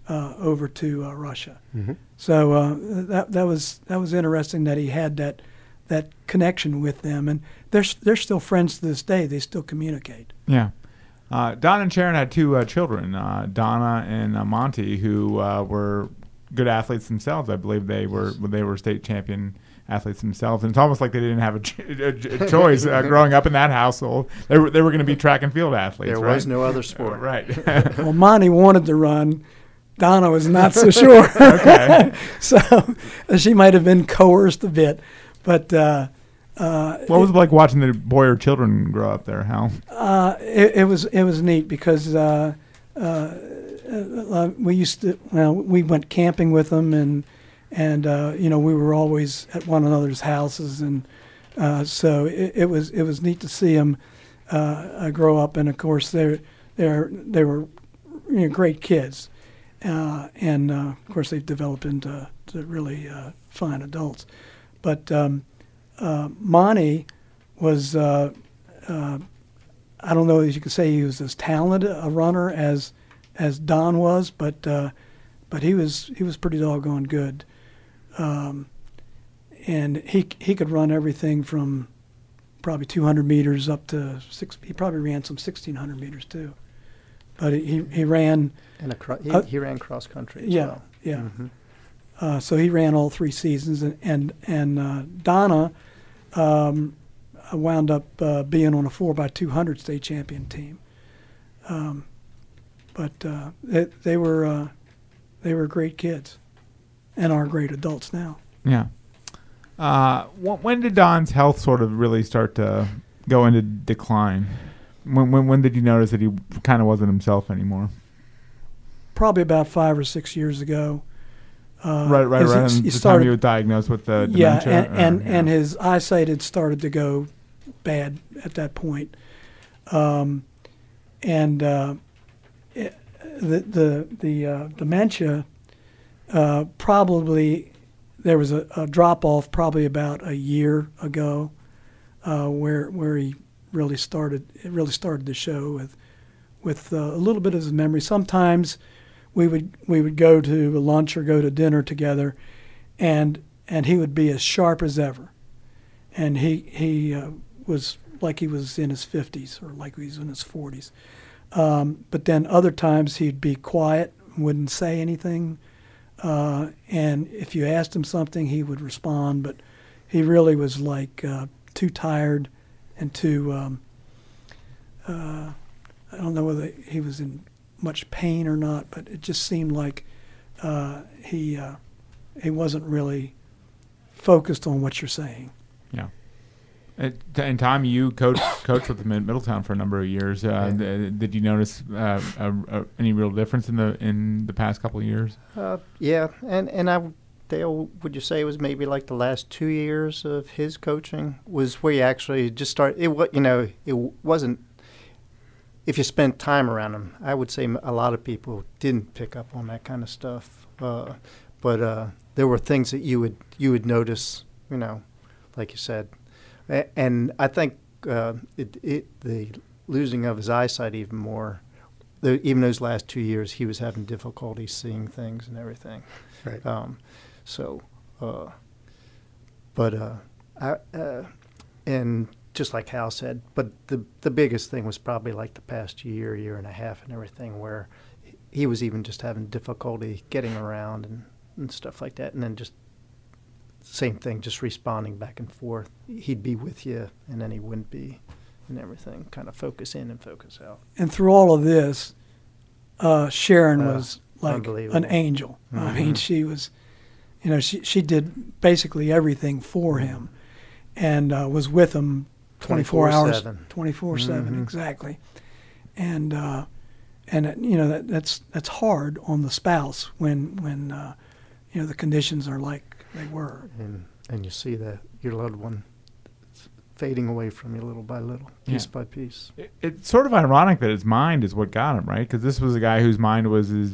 uh, over to uh, Russia. Mm-hmm. So uh, that that was that was interesting that he had that that connection with them, and they're they're still friends to this day. They still communicate. Yeah. Uh, Don and Sharon had two uh, children, uh, Donna and uh, Monty, who uh, were good athletes themselves. I believe they were they were state champion athletes themselves, and it's almost like they didn't have a, ch- a, a choice uh, growing up in that household. They were they were going to be track and field athletes. There right? was no other sport. right. Well, Monty wanted to run. Donna was not so sure. okay. so she might have been coerced a bit, but uh, uh, What was it like watching the Boyer children grow up there, Hal? uh, it, it was it was neat because uh, uh, uh, we used to well we went camping with them and and uh, you know we were always at one another's houses. And uh, so it, it was it was neat to see them uh, uh, grow up. And of course they they they were you know, great kids. Uh, and uh, of course they've developed into to really fine adults. But um, Monty was I don't know if you could say he was as talented a runner as as Don was, but but he was he was pretty doggone good. Um, and he he could run everything from probably 200 meters up to six. He probably ran some 1600 meters too, but he he ran. And a he, Uh, he ran cross country. As Yeah, well. yeah. Mhm. Uh, so he ran all three seasons, and and, and uh, Donna um, wound up uh, being on a four by two hundred state champion team. Um, but uh, they, they were uh, they were great kids, and are great adults now. Yeah. Uh, wh- when did Don's health sort of really start to go into decline? When when, when did you notice that he kind of wasn't himself anymore? Probably about five or six years ago. Uh, right, right, right. he the time started- he was diagnosed with the yeah, dementia. and or- and, yeah. and his eyesight had started to go bad at that point, um, and uh, it, the the the uh, dementia uh, probably there was a, a drop off probably about a year ago, uh, where where he really started it really started to show with with uh, a little bit of his memory. Sometimes we would we would go to lunch or go to dinner together, and and he would be as sharp as ever, and he he uh, was like he was in his fifties or like he was in his forties. Um, but then other times he'd be quiet, wouldn't say anything, uh, and if you asked him something, he would respond. But he really was like uh, too tired and too. Um, uh, I don't know whether he was in much pain or not, but it just seemed like uh, he uh, he wasn't really focused on what you're saying. And, and Tom, you coached coached with him in Middletown for a number of years. Uh, th- did you notice uh, a, a, any real difference in the in the past couple of years? Uh, yeah, and and I, Dale, would you say it was maybe like the last two years of his coaching was where you actually just start? It you know, it wasn't. If you spent time around him, I would say a lot of people didn't pick up on that kind of stuff. Uh, but uh, there were things that you would you would notice, you know, like you said, and I think uh, it, it the losing of his eyesight even more. The, even those last two years, he was having difficulty seeing things and everything. Right. Um, so, uh, but uh, I, uh, and just like Hal said, but the the biggest thing was probably like the past year, year and a half, and everything, where he was even just having difficulty getting around and, and stuff like that, and then just same thing, just responding back and forth. He'd be with you, and then he wouldn't be, and everything. Kind of focus in and focus out. And through all of this, uh, Sharon Uh, was like an angel. I mean, Mhm. she was, you know, she she did basically everything for him, and uh, was with him 24 hours, 24/7. 24 seven Mhm. exactly, and uh, and you know that that's that's hard on the spouse when when uh, you know the conditions are like they were. and and you see that your loved one fading away from you little by little, piece Yeah. by piece. It, it's sort of ironic that his mind is what got him, right? Because this was a guy whose mind was his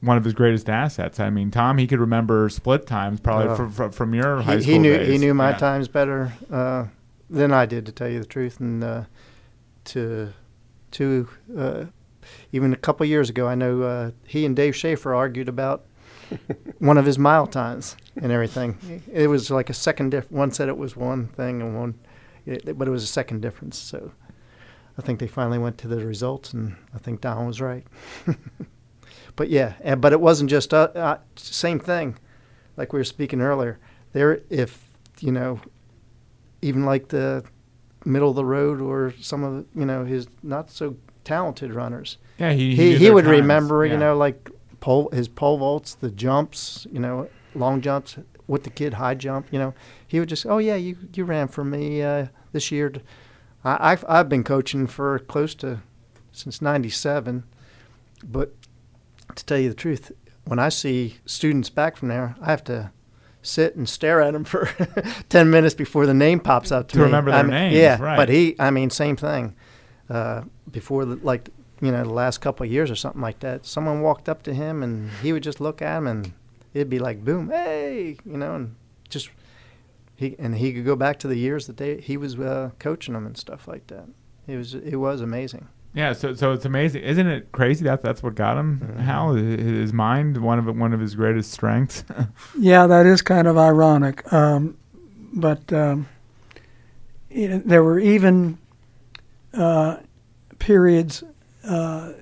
one of his greatest assets. I mean, Tom, he could remember split times probably Oh. fr- fr- from your high He, school he knew days. he knew my Yeah. times better uh, than I did, to tell you the truth. And uh, to to uh, even a couple years ago, I know uh, he and Dave Schaefer argued about one of his mile times and everything. It was like a second diff. One said it was one thing, and one, it, but it was a second difference. So I think they finally went to the results, and I think Don was right. but yeah, and, but it wasn't just uh, uh, same thing, like we were speaking earlier. There, if you know, even like the middle of the road or some of you know his not so talented runners, Yeah, he he, he would times. remember, Yeah. you know, like pole his pole vaults, the jumps, you know, long jumps with the kid high jump, you know. He would just, oh yeah, you you ran for me uh, this year. I, I've I've been coaching for close to since '97, but to tell you the truth, when I see students back from there, I have to sit and stare at them for 10 minutes before the name pops up to, To me. remember I their mean, names, Yeah, right. but he, I mean, same thing. Uh, before the, like, you know, the last couple of years or something like that, someone walked up to him and he would just look at him and it'd be like, boom, hey, you know, and just he and he could go back to the years that they he was uh, coaching them and stuff like that. It was it was amazing. Yeah, so so it's amazing, isn't it crazy that that's what got him? Mhm. Hal, his mind, one of one of his greatest strengths. Yeah, that is kind of ironic. Um, but um, you know, there were even uh, periods uh,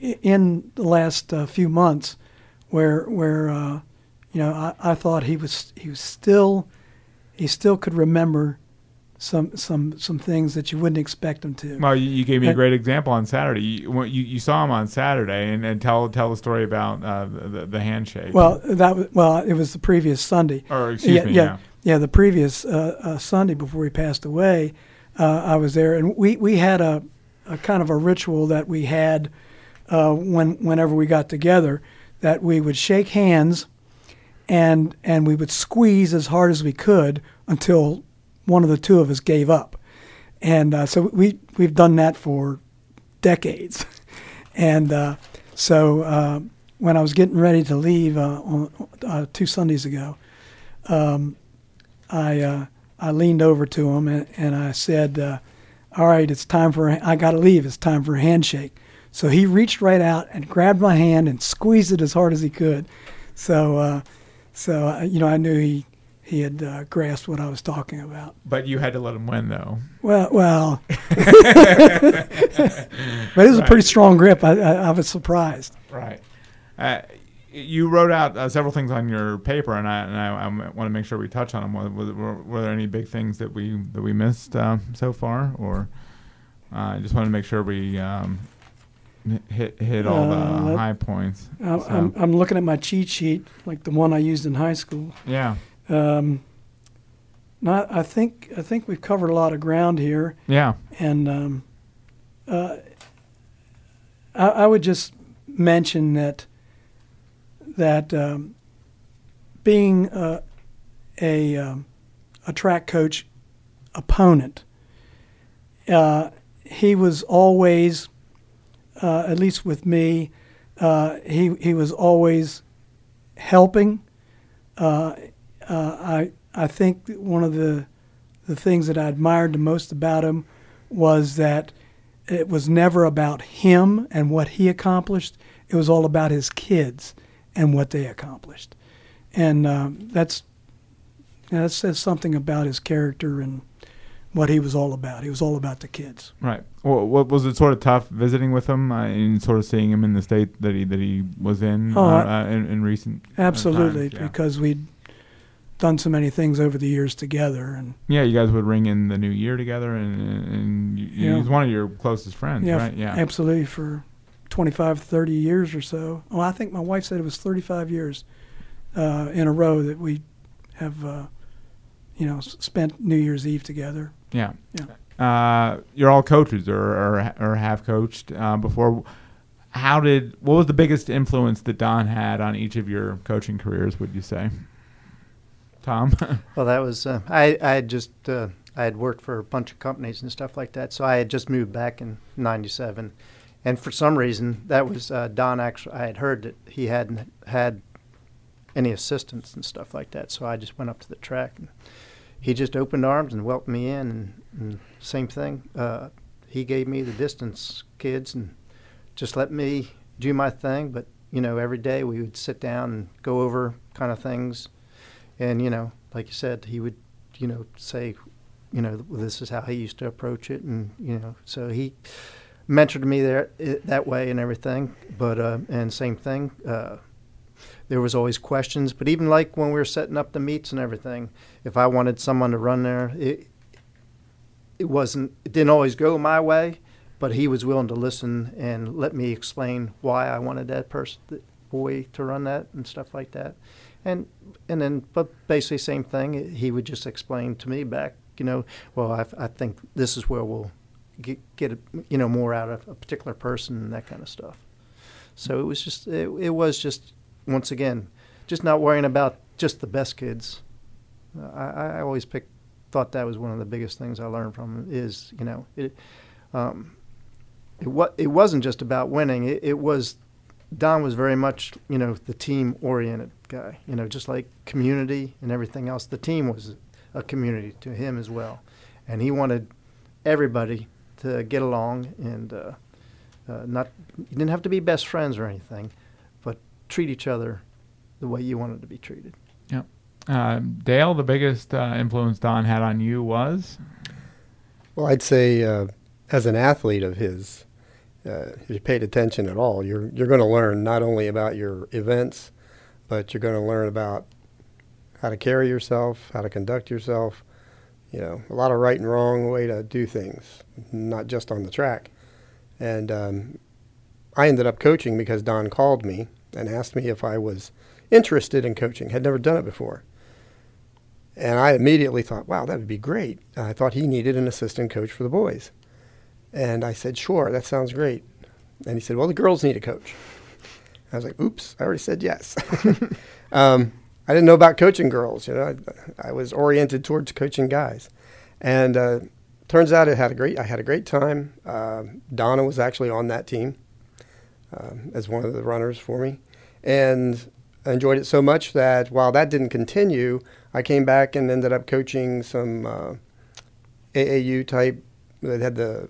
in the last uh, few months where where uh, you know I, I thought he was he was still he still could remember some some some things that you wouldn't expect him to. well, you, you gave me a Uh, great example on Saturday. You you, you saw him on Saturday, and, and tell tell the story about uh, the, the handshake. Well, that was well, it was the previous Sunday. or excuse yeah, me, yeah. yeah. Yeah, the previous uh, uh, Sunday before he passed away, uh, I was there, and we, we had a, a kind of a ritual that we had uh, when whenever we got together, that we would shake hands, and and we would squeeze as hard as we could until one of the two of us gave up, and uh, so we we've done that for decades, and uh, so uh, when I was getting ready to leave uh, on, uh, two Sundays ago. Um, I I leaned over to him and, and I said, "All right, it's time for I got to leave. It's time for a handshake." So he reached right out and grabbed my hand and squeezed it as hard as he could. So uh, so uh, you know I knew he he had uh, grasped what I was talking about. But you had to let him win, though. Well, well, but it was a pretty strong grip. I, I, I was surprised. Right. You wrote out uh, several things on your paper, and I and I, I want to make sure we touch on them. Were, were, were there any big things that we that we missed uh, so far, or uh, I just want to make sure we um, hit hit all the Uh, high points. I, So, I'm, I'm looking at my cheat sheet, like the one I used in high school. yeah, Um, not, I think I think we've covered a lot of ground here, yeah, and um, uh, I, I would just mention that that um, being uh, a um, a track coach opponent, uh, he was always, uh, at least with me, uh, he he was always helping. Uh, uh, I I think one of the the things that I admired the most about him was that it was never about him and what he accomplished. It was all about his kids and what they accomplished, and um, that's that says something about his character and what he was all about. He was all about the kids. right. Well, what was it sort of tough visiting with him uh, and sort of seeing him in the state that he that he was in Oh, uh, uh, in, in recent uh, Absolutely, times? Yeah. because we'd done so many things over the years together, and Yeah, you guys would ring in the new year together, and and you, Yeah. he's one of your closest friends, yeah, right? Yeah, absolutely for 25, 30 years or so. Oh, I think my wife said it was 35 years uh, in a row that we have, uh, you know, s- spent New Year's Eve together. yeah. Uh, you're all coaches, or or, or have coached uh, before. How did what was the biggest influence that Don had on each of your coaching careers? Would you say, Tom? Well, that was uh, I. I just uh, I had worked for a bunch of companies and stuff like that, so I had just moved back in '97, and for some reason that was uh, Don. Actually, I had heard that he hadn't had any assistance and stuff like that, so I just went up to the track and he just opened arms and welcomed me in, and, and same thing. Uh, he gave me the distance kids and just let me do my thing, but you know, every day we would sit down and go over kind of things and you know, like you said, he would, you know, say, you know, this is how he used to approach it, and you know, so he mentored me there that way and everything. But uh, and same thing, uh, there was always questions. But even like when we were setting up the meets and everything, if I wanted someone to run there, it it wasn't, it didn't always go my way, but he was willing to listen and let me explain why I wanted that person, that boy, to run that and stuff like that and and then but basically same thing he would just explain to me back you know well i, I think this is where we'll get, get you know more out of a particular person and that kind of stuff. So it was just it, it was just once again just not worrying about just the best kids. I, I always pick thought that was one of the biggest things i learned from is you know it um, it, wa- it wasn't just about winning. It, it was Don was very much, you know, the team oriented guy, you know, just like community and everything else. The team was a community to him as well, and he wanted everybody to get along and uh, uh, not. You didn't have to be best friends or anything, but treat each other the way you wanted to be treated. Yeah. Uh, Dale, the biggest uh, influence Don had on you was? Well, I'd say uh, as an athlete of his, uh, if you paid attention at all, you're you're going to learn not only about your events, but you're going to learn about how to carry yourself, how to conduct yourself. You know, a lot of right and wrong way to do things, not just on the track. And um, I ended up coaching because Don called me and asked me if I was interested in coaching. Had never done it before. And I immediately thought, wow, that would be great. I thought he needed an assistant coach for the boys. And I said, sure, that sounds great. And he said, well, the girls need a coach. I was like, oops, I already said yes. um, I didn't know about coaching girls. You know, I, I was oriented towards coaching guys. And uh, turns out it had a great, I had a great time. Uh, Donna was actually on that team um, as one of the runners for me. And I enjoyed it so much that while that didn't continue, I came back and ended up coaching some uh, AAU type. That had the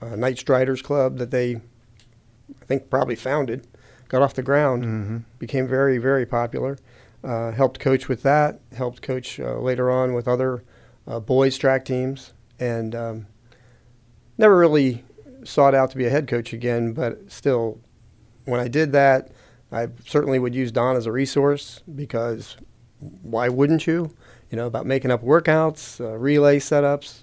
uh, Night Striders Club that they, I think, probably founded. Got off the ground, Mm-hmm. became very, very popular. Uh, helped coach with that. Helped coach uh, later on with other uh, boys track teams, and um, never really sought out to be a head coach again. But still, when I did that, I certainly would use Don as a resource because why wouldn't you? You know, about making up workouts, uh, relay setups,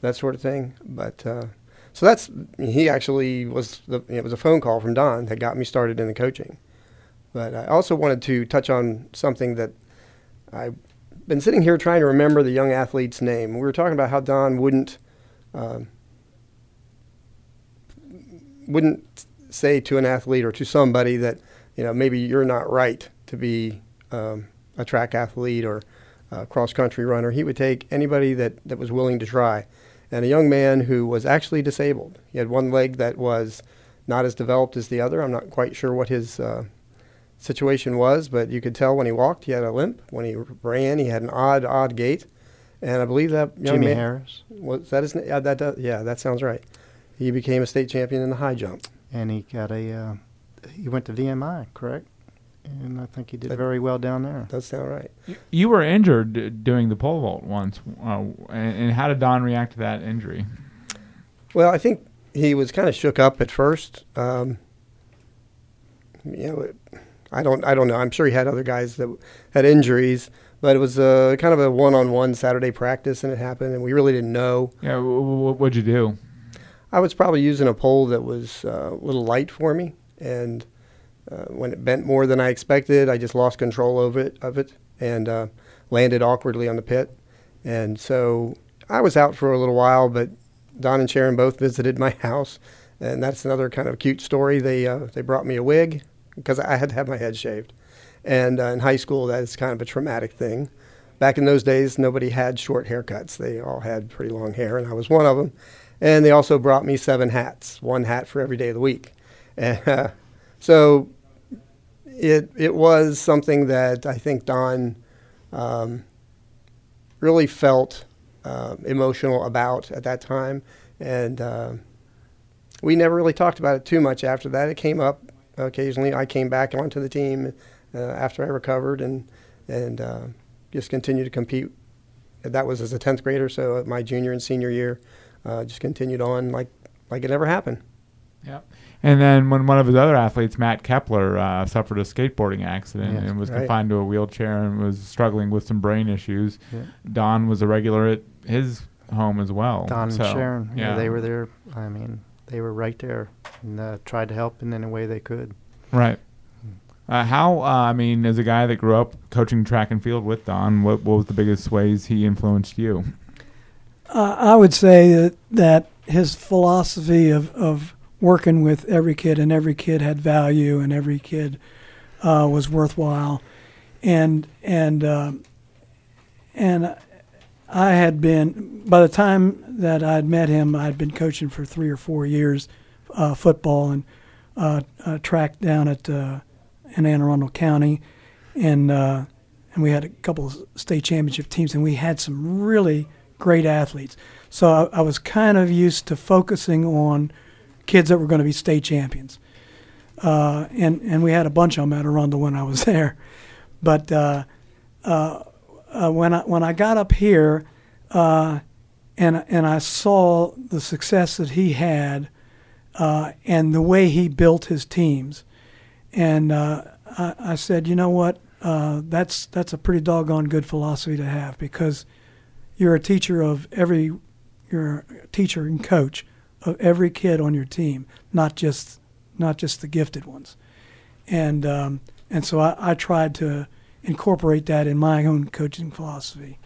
that sort of thing. But uh, so that's he actually was the, it was a phone call from Don that got me started in the coaching. But I also wanted to touch on something that I've been sitting here trying to remember the young athlete's name. We were talking about how Don wouldn't um, wouldn't say to an athlete or to somebody that you know maybe you're not right to be um, a track athlete or a cross country runner. He would take anybody that, that was willing to try. And a young man who was actually disabled. He had one leg that was not as developed as the other. I'm not quite sure what his uh, situation was, but you could tell when he walked, he had a limp. When he ran, he had an odd, odd gait. And I believe that young Jimmy man Harris, was that his name? Yeah, that does, yeah, that sounds right. He became a state champion in the high jump. and he got a. Uh, he went to VMI, correct? And I think he did That- very well down there. Does sound right. You were injured d- doing the pole vault once, uh, and, and how did Don react to that injury? Well, I think he was kind of shook up at first. Um, you know, it, I don't, I don't know. I'm sure he had other guys that had injuries, but it was uh, kind of a one-on-one Saturday practice, and it happened, and we really didn't know. Yeah, w- w- what'd you do? I was probably using a pole that was uh, a little light for me, and uh, when it bent more than I expected, I just lost control of it, of it, and uh, landed awkwardly on the pit. And so I was out for a little while, but Don and Sharon both visited my house, and that's another kind of cute story. They uh, they brought me a wig because I had to have my head shaved, and uh, in high school that is kind of a traumatic thing. Back in those days, nobody had short haircuts; they all had pretty long hair, and I was one of them. And they also brought me seven hats, one hat for every day of the week. And, uh, so it it was something that I think Don um, really felt uh, emotional about at that time, and uh, we never really talked about it too much after that. It came up occasionally. I came back onto the team uh, after I recovered, and and uh, just continued to compete. That was as a tenth grader, so my junior and senior year, uh, just continued on like like it never happened. Yep. And then when one of his other athletes, Matt Kepler, uh, suffered a skateboarding accident Yes, and was right. confined to a wheelchair and was struggling with some brain issues, Yeah. Don was a regular at his home as well. Don So, and Sharon, yeah, yeah, they were there. I mean, they were right there and uh, tried to help in any way they could. Right. Uh, how, uh, I mean, as a guy that grew up coaching track and field with Don, what, what was the biggest ways he influenced you? Uh, I would say that, that his philosophy of, of working with every kid and every kid had value and every kid uh, was worthwhile, and and um, and I had been by the time that I'd met him, I'd been coaching for three or four years, uh, football and uh, uh, track down at uh, in Anne Arundel County, and uh, and we had a couple of state championship teams, and we had some really great athletes. So I, I was kind of used to focusing on kids that were going to be state champions. Uh, and and we had a bunch of them at Arundel when I was there, but uh, uh, uh, when I when I got up here, uh, and and I saw the success that he had, uh, and the way he built his teams, and I, I, said, you know what, that's that's a pretty doggone good philosophy to have because you're a teacher of every, you're a teacher and coach of every kid on your team, not just not just the gifted ones. And um, and so I, I, tried to incorporate that in my own coaching philosophy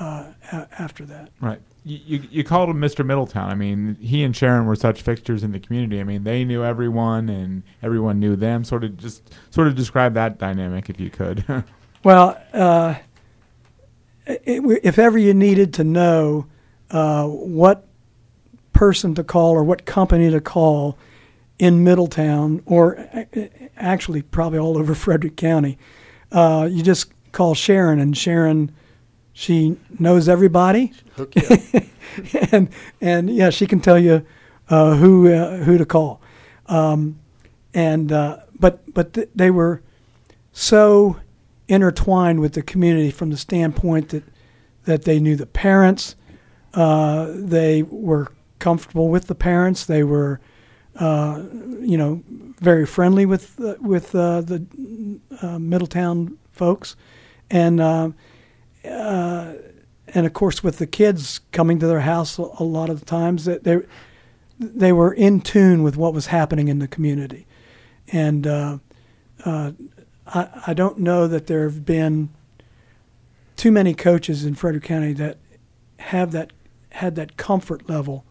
uh, a- after that. Right. You, you, you called him Mr. Middletown. I mean, he and Sharon were such fixtures in the community. I mean, they knew everyone, and everyone knew them. Sort of just sort of describe that dynamic, if you could. well, uh, it, if ever you needed to know uh, what person to call or what company to call in Middletown, or actually probably all over Frederick County, uh, you just call Sharon, and Sharon, she knows everybody, and and yeah, she can tell you uh, who uh, who to call, um, and uh, but but th- they were so intertwined with the community from the standpoint that that they knew the parents, uh, they were comfortable with the parents, they were uh, you know, very friendly with uh, with uh, the uh, Middletown folks, and uh, and of course with the kids coming to their house a lot of the times that they they were in tune with what was happening in the community, and I I don't know that there have been too many coaches in Frederick County that have that had that comfort level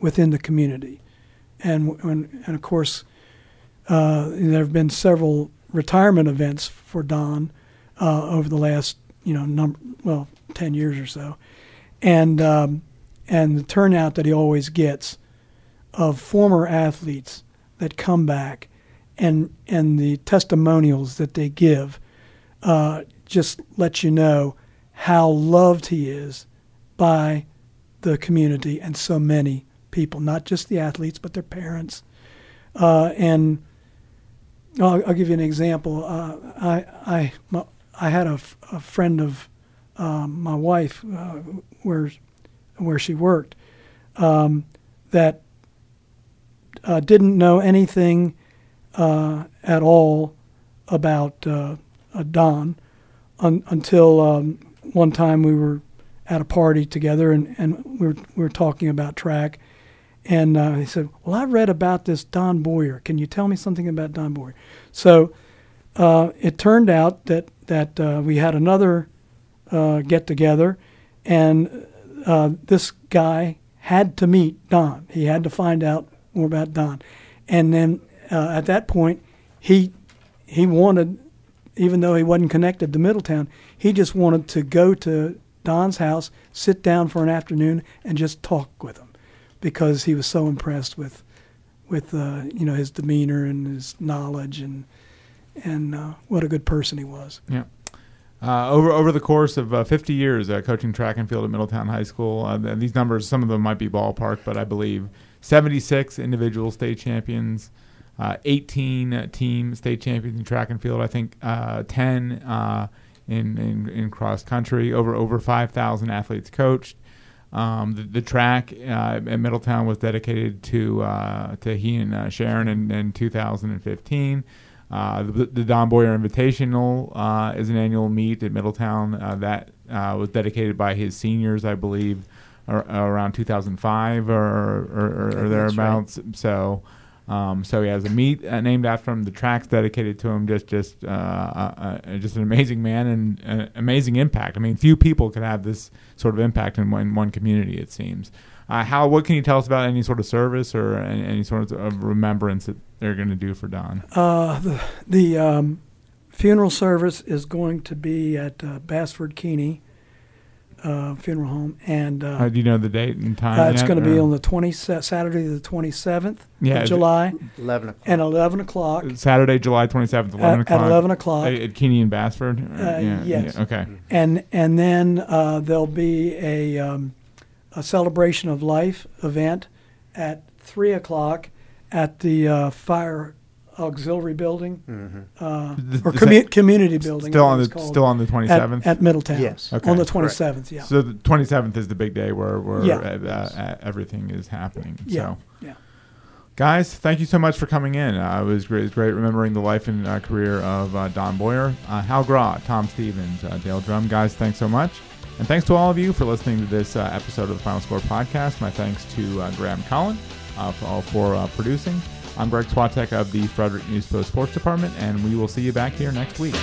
within the community and and, and of course, uh, there have been several retirement events for Don uh, over the last you know number well ten years or so, and um, and the turnout that he always gets of former athletes that come back, and and the testimonials that they give, uh, just let you know how loved he is by the community and so many people, not just the athletes, but their parents. Uh, and I'll, I'll, give you an example. Uh, I, I, my, I had a, f- a friend of um, my wife uh, where, where she worked um, that uh, didn't know anything uh, at all about uh, Don un- until um, one time we were at a party together and, and we, were, we were talking about track and uh, he said, Well, I read about this Don Boyer. Can you tell me something about Don Boyer? So uh, it turned out that, that uh, we had another uh, get together, and uh, this guy had to meet Don. He had to find out more about Don. And then uh, at that point, he, he wanted, even though he wasn't connected to Middletown, he just wanted to go to Don's house, sit down for an afternoon, and just talk with him because he was so impressed with with uh, you know his demeanor and his knowledge and and uh, what a good person he was. Yeah. Uh, over over the course of uh, 50 years uh, coaching track and field at Middletown High School, uh, and these numbers, some of them might be ballpark, but I believe 76 individual state champions, 18 team state champions in track and field. I think 10 in, in in cross country. Over over 5,000 athletes coached. Um, the, the, track uh, at Middletown was dedicated to uh, to he and uh, Sharon in, in 2015. Uh, the, the, Don Boyer Invitational uh, is an annual meet at Middletown uh, that was dedicated by his seniors, I believe, ar- around 2005 or, or, or thereabouts. Right. So. Um, so he has a meet uh, named after him. The track's dedicated to him. Just, just, uh, uh, uh just an amazing man and amazing impact. I mean, few people could have this sort of impact in one, one community. It seems. Uh, how? What can you tell us about any sort of service or any, any sort of remembrance that they're going to do for Don? Uh, the the um, funeral service is going to be at Basford Keeney uh, Funeral Home, and uh, Uh, do you know the date and time? uh, it's going to be on the 20 Saturday the 27th Yeah, of July, 11 o'clock. and 11 o'clock Saturday, July 27th, 11 at, o'clock. at 11 o'clock. At, at Keeney and Basford? Uh, yeah, yes. yeah, okay. and and then uh, there'll be a um, a celebration of life event at three o'clock at the uh, fire auxiliary building hmm uh, The- or commu- community building. Still on the called, still on the 27th? at Middletown. Yes. Okay. on the Correct. twenty seventh. Yeah. So the 27th is the big day where, where Yeah. uh, uh, everything is happening. Yeah. So. Yeah. Guys, thank you so much for coming in. Uh, it was great, it was great remembering the life and uh, career of uh, Don Boyer, uh, Hal Grau, Tom Stevens, uh, Dale Drum. Guys, thanks so much. And thanks to all of you for listening to this uh, episode of the Final Score podcast. My thanks to uh, Graham Collin uh, for, for uh, producing. I'm Greg Swatek of the Frederick News Post Sports Department, and we will see you back here next week.